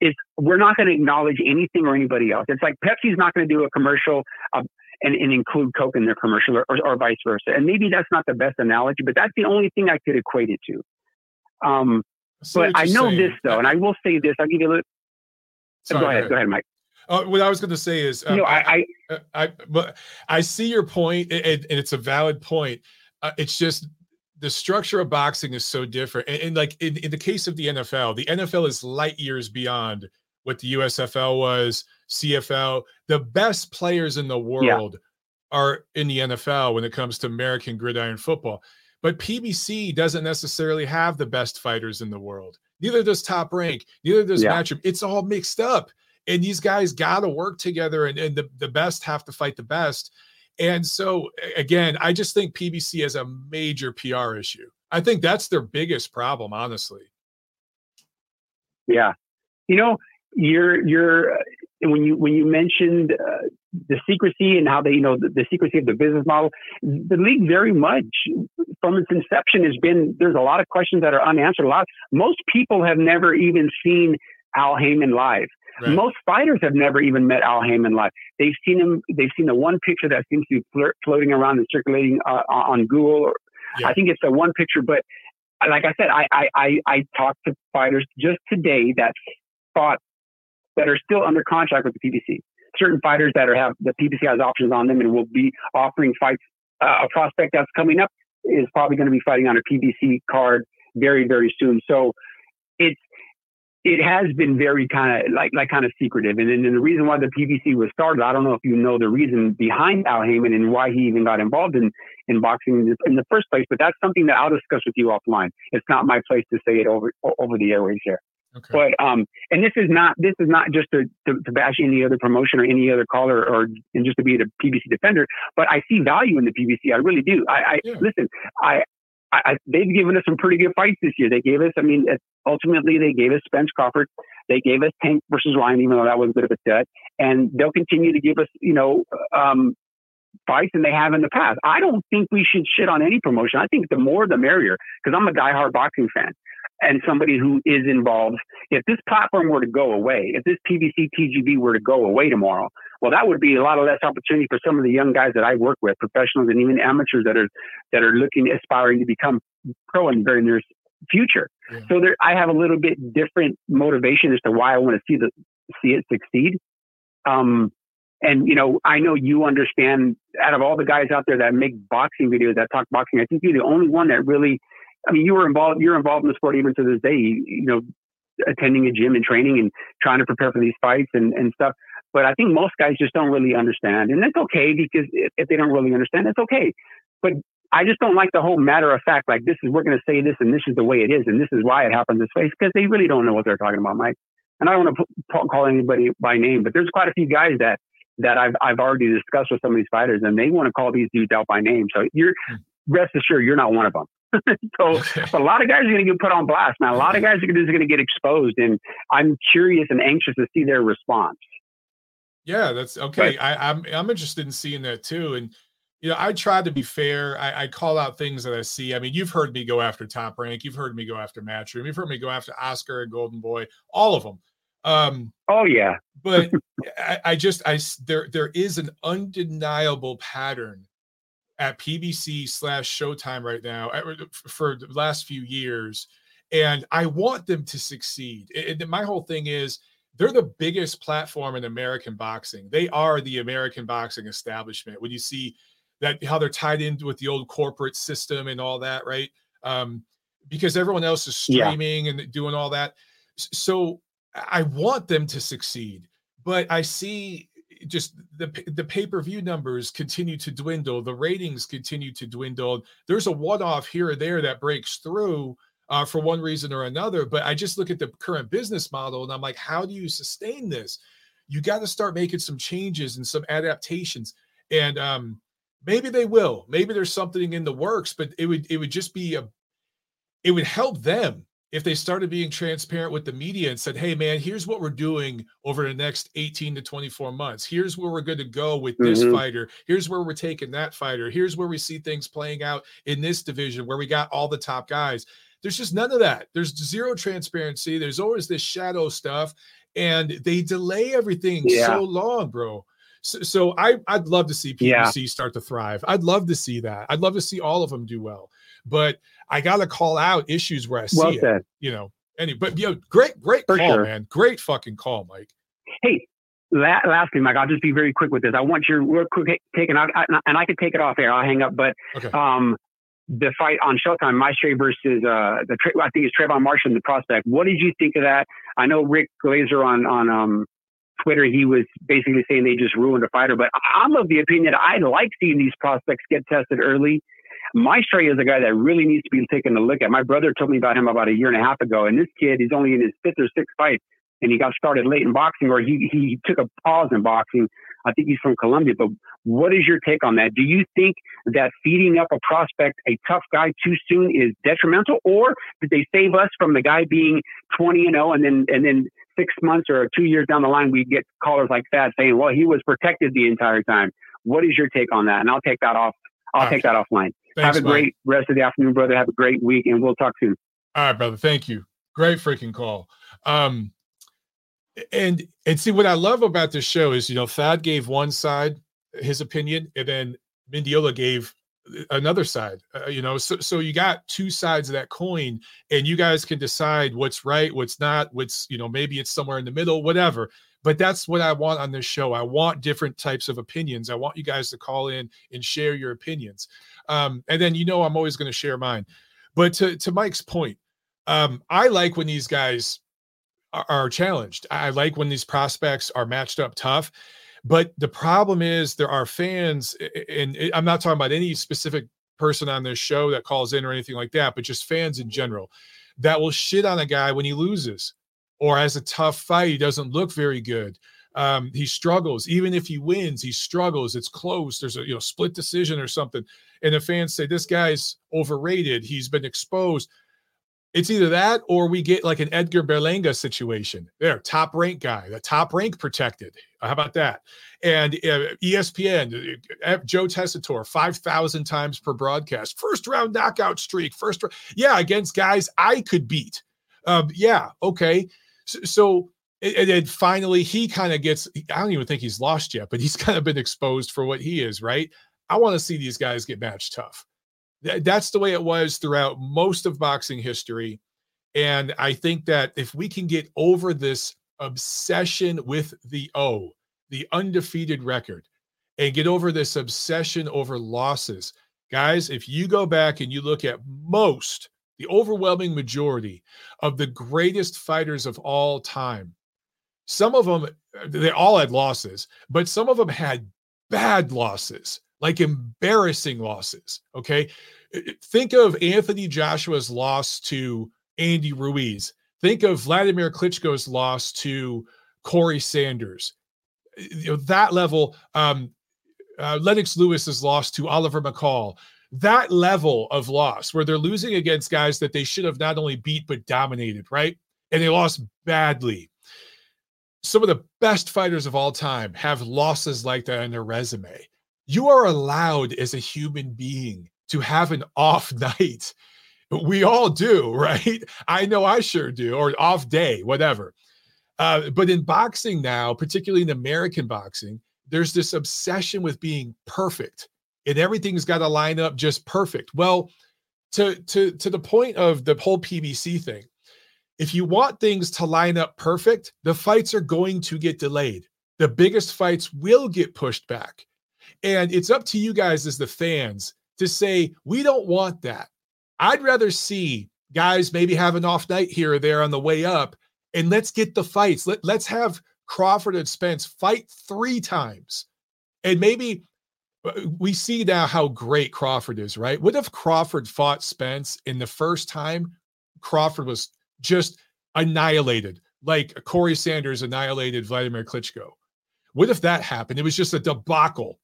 is we're not going to acknowledge anything or anybody else. It's like Pepsi's not going to do a commercial uh, and, and, include Coke in their commercial or, or, vice versa. And maybe that's not the best analogy, but that's the only thing I could equate it to. Um, but I know saying. this though, and I will say this. I'll give you a little. Sorry, go ahead. Go ahead, go ahead Mike. Uh, what I was going to say is, uh, no, I, I, I, but I see your point, and, and it's a valid point. Uh, it's just the structure of boxing is so different, and, and like in, in the case of the NFL, the NFL is light years beyond what the USFL was, CFL. The best players in the world yeah. are in the NFL when it comes to American gridiron football. But PBC doesn't necessarily have the best fighters in the world. Neither does Top Rank. Neither does yeah. Matchroom. It's all mixed up and these guys got to work together and, and the, the best have to fight the best and so again i just think pbc has a major pr issue i think that's their biggest problem honestly yeah you know you're you're uh, when you when you mentioned uh, the secrecy and how they you know the, the, secrecy of the business model the league very much from its inception has been there's a lot of questions that are unanswered a lot most people have never even seen al haymon live Right. Most fighters have never even met Al Haymon live. They've seen him. They've seen the one picture that seems to be floating around and circulating uh, on Google. Or, yeah. I think it's the one picture. But like I said, I, I I I talked to fighters just today that fought that are still under contract with the PBC. Certain fighters that are have the PBC has options on them and will be offering fights. Uh, a prospect that's coming up is probably going to be fighting on a PBC card very very soon. So it's it has been very kind of like like kind of secretive. And then the reason why the PBC was started, I don't know if you know the reason behind Al Haymon and why he even got involved in in boxing in the first place. But that's something that I'll discuss with you offline. It's not my place to say it over over the airways here. Okay. But um, and this is not this is not just to, to, to bash any other promotion or any other caller or and just to be the PBC defender. But I see value in the PBC. I really do. I, I yeah. listen. I I, they've given us some pretty good fights this year. They gave us, I mean, ultimately they gave us Spence Crawford. They gave us Tank versus Ryan, even though that was a bit of a dud. And they'll continue to give us, you know, um, fights than they have in the past. I don't think we should shit on any promotion. I think the more the merrier because I'm a diehard boxing fan and somebody who is involved. If this platform were to go away, if this PBC TGB were to go away tomorrow, well, that would be a lot of less opportunity for some of the young guys that I work with, professionals and even amateurs that are that are looking, aspiring to become pro in the very near future. Yeah. So there, I have a little bit different motivation as to why I want to see the see it succeed. Um, and you know, I know you understand. Out of all the guys out there that make boxing videos that talk boxing, I think you're the only one that really. I mean, you were involved. You're involved in the sport even to this day. You, you know, attending a gym and training and trying to prepare for these fights and, and stuff. But I think most guys just don't really understand. And that's okay because if, if they don't really understand, it's okay. But I just don't like the whole matter of fact, like this is, we're going to say this and this is the way it is and this is why it happens this way because they really don't know what they're talking about, Mike. And I don't want to call anybody by name, but there's quite a few guys that, that I've, I've already discussed with some of these fighters and they want to call these dudes out by name. So you're, rest assured, you're not one of them. [laughs] so a lot of guys are going to get put on blast. Now, a lot of guys are going to get exposed, and I'm curious and anxious to see their response. Yeah, that's okay. But, I, I'm I'm interested in seeing that too. And you know, I try to be fair. I, I, call out things that I see. I mean, you've heard me go after Top Rank. You've heard me go after Matchroom. You've heard me go after Oscar and Golden Boy. All of them. Um, oh yeah. but [laughs] I, I just I there there is an undeniable pattern at PBC slash Showtime right now for the last few years, and I want them to succeed. And my whole thing is they're the biggest platform in American boxing. They are the American boxing establishment. When you see that how they're tied in with the old corporate system and all that, right? Um, because everyone else is streaming yeah. and doing all that. So I want them to succeed, but I see just the the pay-per-view numbers continue to dwindle the ratings continue to dwindle. There's a one-off here or there that breaks through uh, for one reason or another but i just look at the current business model and i'm like how do you sustain this? You got to start making some changes and some adaptations. And um maybe they will. Maybe there's something in the works but it would it would just be a it would help them if they started being transparent with the media and said, hey, man, here's what we're doing over the next 18 to 24 months. Here's where we're going to go with this mm-hmm. fighter. Here's where we're taking that fighter. Here's where we see things playing out in this division where we got all the top guys. There's just none of that. There's zero transparency. There's always this shadow stuff, and they delay everything yeah. so long, bro. So, so, I, I'd love to see PBC yeah. start to thrive. I'd love to see that. I'd love to see all of them do well. But I got to call out issues where I see well it. You know, any but you know, great, great For call, sure. man. Great fucking call, Mike. Hey, la- lastly, Mike, I'll just be very quick with this. I want your real quick take, and I, I, and I could take it off air. I'll hang up, but okay. um, the fight on Showtime, Maestre versus uh, the I think it's Trayvon Marshall, the prospect. What did you think of that? I know Rick Glaser on on um, Twitter, he was basically saying they just ruined a fighter, but I'm of the opinion I like seeing these prospects get tested early Maestre is a guy that really needs to be taken a look at. My brother told me about him about a year and a half ago, and this kid is only in his fifth or sixth fight, and he got started late in boxing, or he he took a pause in boxing. I think he's from Colombia. But what is your take on that? Do you think that feeding up a prospect, a tough guy, too soon is detrimental, or did they save us from the guy being 20 and 0, and then and then six months or two years down the line, we get callers like that saying, "Well, he was protected the entire time." What is your take on that? And I'll take that off. I'll take that offline. Thanks, Have a Mike. great rest of the afternoon, brother. Have a great week, and we'll talk soon. All right, brother. Thank you. Great freaking call. Um, and and see what I love about this show is you know Thad gave one side his opinion, and then Mendiola gave another side. Uh, you know, so so you got two sides of that coin, and you guys can decide what's right, what's not, what's you know maybe it's somewhere in the middle, whatever. But that's what I want on this show. I want different types of opinions. I want you guys to call in and share your opinions. Um, and then you know I'm always going to share mine. But to to Mike's point, um, I like when these guys are, are challenged. I like when these prospects are matched up tough. But the problem is there are fans, and I'm not talking about any specific person on this show that calls in or anything like that, but just fans in general that will shit on a guy when he loses or has a tough fight. He doesn't look very good. Um, he struggles. Even if he wins, he struggles. It's close. There's a you know split decision or something and the fans say this guy's overrated, he's been exposed. It's either that or we get like an Edgar Berlanga situation. There, top rank guy, the top rank protected. How about that? And uh, ESPN, uh, Joe Tessitore, 5,000 times per broadcast, first round knockout streak, first, round, yeah, against guys I could beat. Um, yeah, okay. So, so and finally he kind of gets, I don't even think he's lost yet, but he's [laughs] kind of been exposed for what he is, right? I want to see these guys get matched tough. That's the way it was throughout most of boxing history. And I think that if we can get over this obsession with the O, the undefeated record, and get over this obsession over losses, guys, if you go back and you look at most, the overwhelming majority of the greatest fighters of all time, some of them, they all had losses, but some of them had bad losses like embarrassing losses. Okay. Think of Anthony Joshua's loss to Andy Ruiz. Think of Vladimir Klitschko's loss to Corrie Sanders. You know, that level, um, uh, Lennox Lewis's loss to Oliver McCall, that level of loss where they're losing against guys that they should have not only beat but dominated, right? And they lost badly. Some of the best fighters of all time have losses like that on their resume you are allowed as a human being to have an off [laughs] night. We all do, [laughs] right? I know I sure do, or off day, whatever. Uh, but in boxing now, particularly in American boxing, there's this obsession with being perfect, and everything's got to line up just perfect. Well, to to to the point of the whole PBC thing, if you want things to line up perfect, the fights are going to get delayed. The biggest fights will get pushed back. And it's up to you guys as the fans to say, we don't want that. I'd rather see guys maybe have an off night here or there on the way up, and let's get the fights. Let, let's have Crawford and Spence fight three times. And maybe uh, we see now how great Crawford is, right? What if Crawford fought Spence in the first time? Crawford was just annihilated, like Corrie Sanders annihilated Vladimir Klitschko. What if that happened? It was just a debacle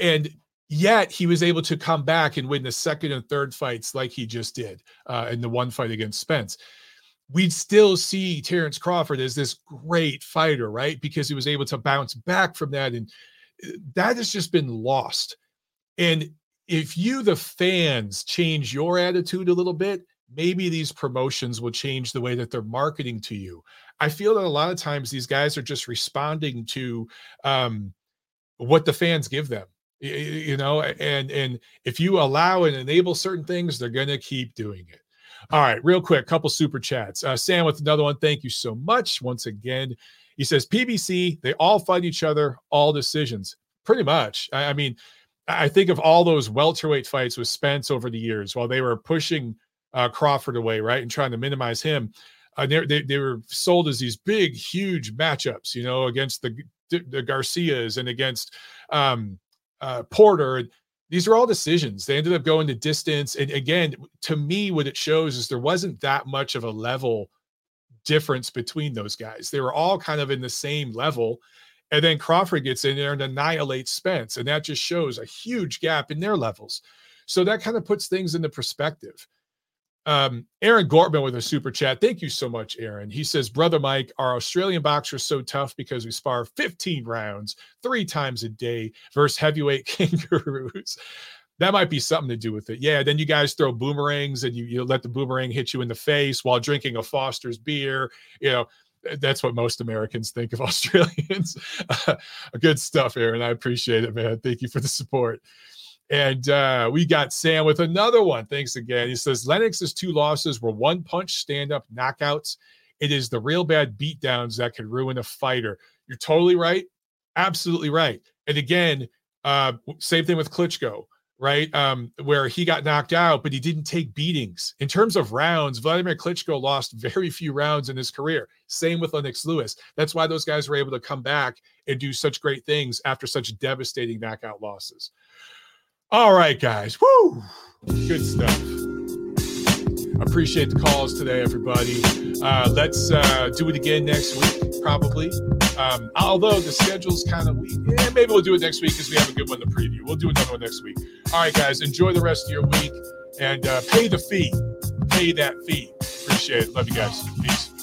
and yet he was able to come back and win the second and third fights like he just did uh, in the one fight against Spence. we'd still see Terence Crawford as this great fighter, right? Because he was able to bounce back from that. And uh, that has just been lost. And if you, the fans, change your attitude a little bit, maybe these promotions will change the way that they're marketing to you. I feel that a lot of times these guys are just responding to um, what the fans give them you know and and if you allow and enable certain things they're going to keep doing it. All right real quick couple super chats. Uh, sam with another one thank you so much once again. He says pbc they all fight each other all decisions. Pretty much. I, I mean i think of all those welterweight fights with spence over the years while they were pushing uh, crawford away right and trying to minimize him uh, they, they, were sold as these big huge matchups you know against the the garcias and against um uh, Porter. These are all decisions. They ended up going to distance. And again, to me, what it shows is there wasn't that much of a level difference between those guys. They were all kind of in the same level. And then Crawford gets in there and annihilates Spence. And that just shows a huge gap in their levels. So that kind of puts things into perspective. Um, Aaron Gortman with a super chat. Thank you so much, Aaron. He says, Brother Mike, our Australian boxers so tough because we spar 15 rounds three times a day versus heavyweight [laughs] kangaroos. That might be something to do with it. Yeah. Then you guys throw boomerangs and you, you let the boomerang hit you in the face while drinking a Foster's beer. You know, that's what most Americans think of [laughs] Australians. [laughs] good stuff, Aaron. I appreciate it, man. Thank you for the support. And uh, we got Sam with another one. Thanks again. He says Lennox's two losses were one punch stand up knockouts. It is the real bad beatdowns that could ruin a fighter. You're totally right. Absolutely right. And again, uh, same thing with Klitschko, right? Um, where he got knocked out, but he didn't take beatings. In terms of rounds, Vladimir Klitschko lost very few rounds in his career. Same with Lennox Lewis. That's why those guys were able to come back and do such great things after such devastating knockout losses. All right, guys. Woo! Good stuff. Appreciate the calls today, everybody. Uh, let's uh, do it again next week, probably. Um, although the schedule's kind of weak. Yeah, maybe we'll do it next week because we have a good one to preview. We'll do another one next week. All right, guys. Enjoy the rest of your week and uh, pay the fee. Pay that fee. Appreciate it. Love you guys. Peace.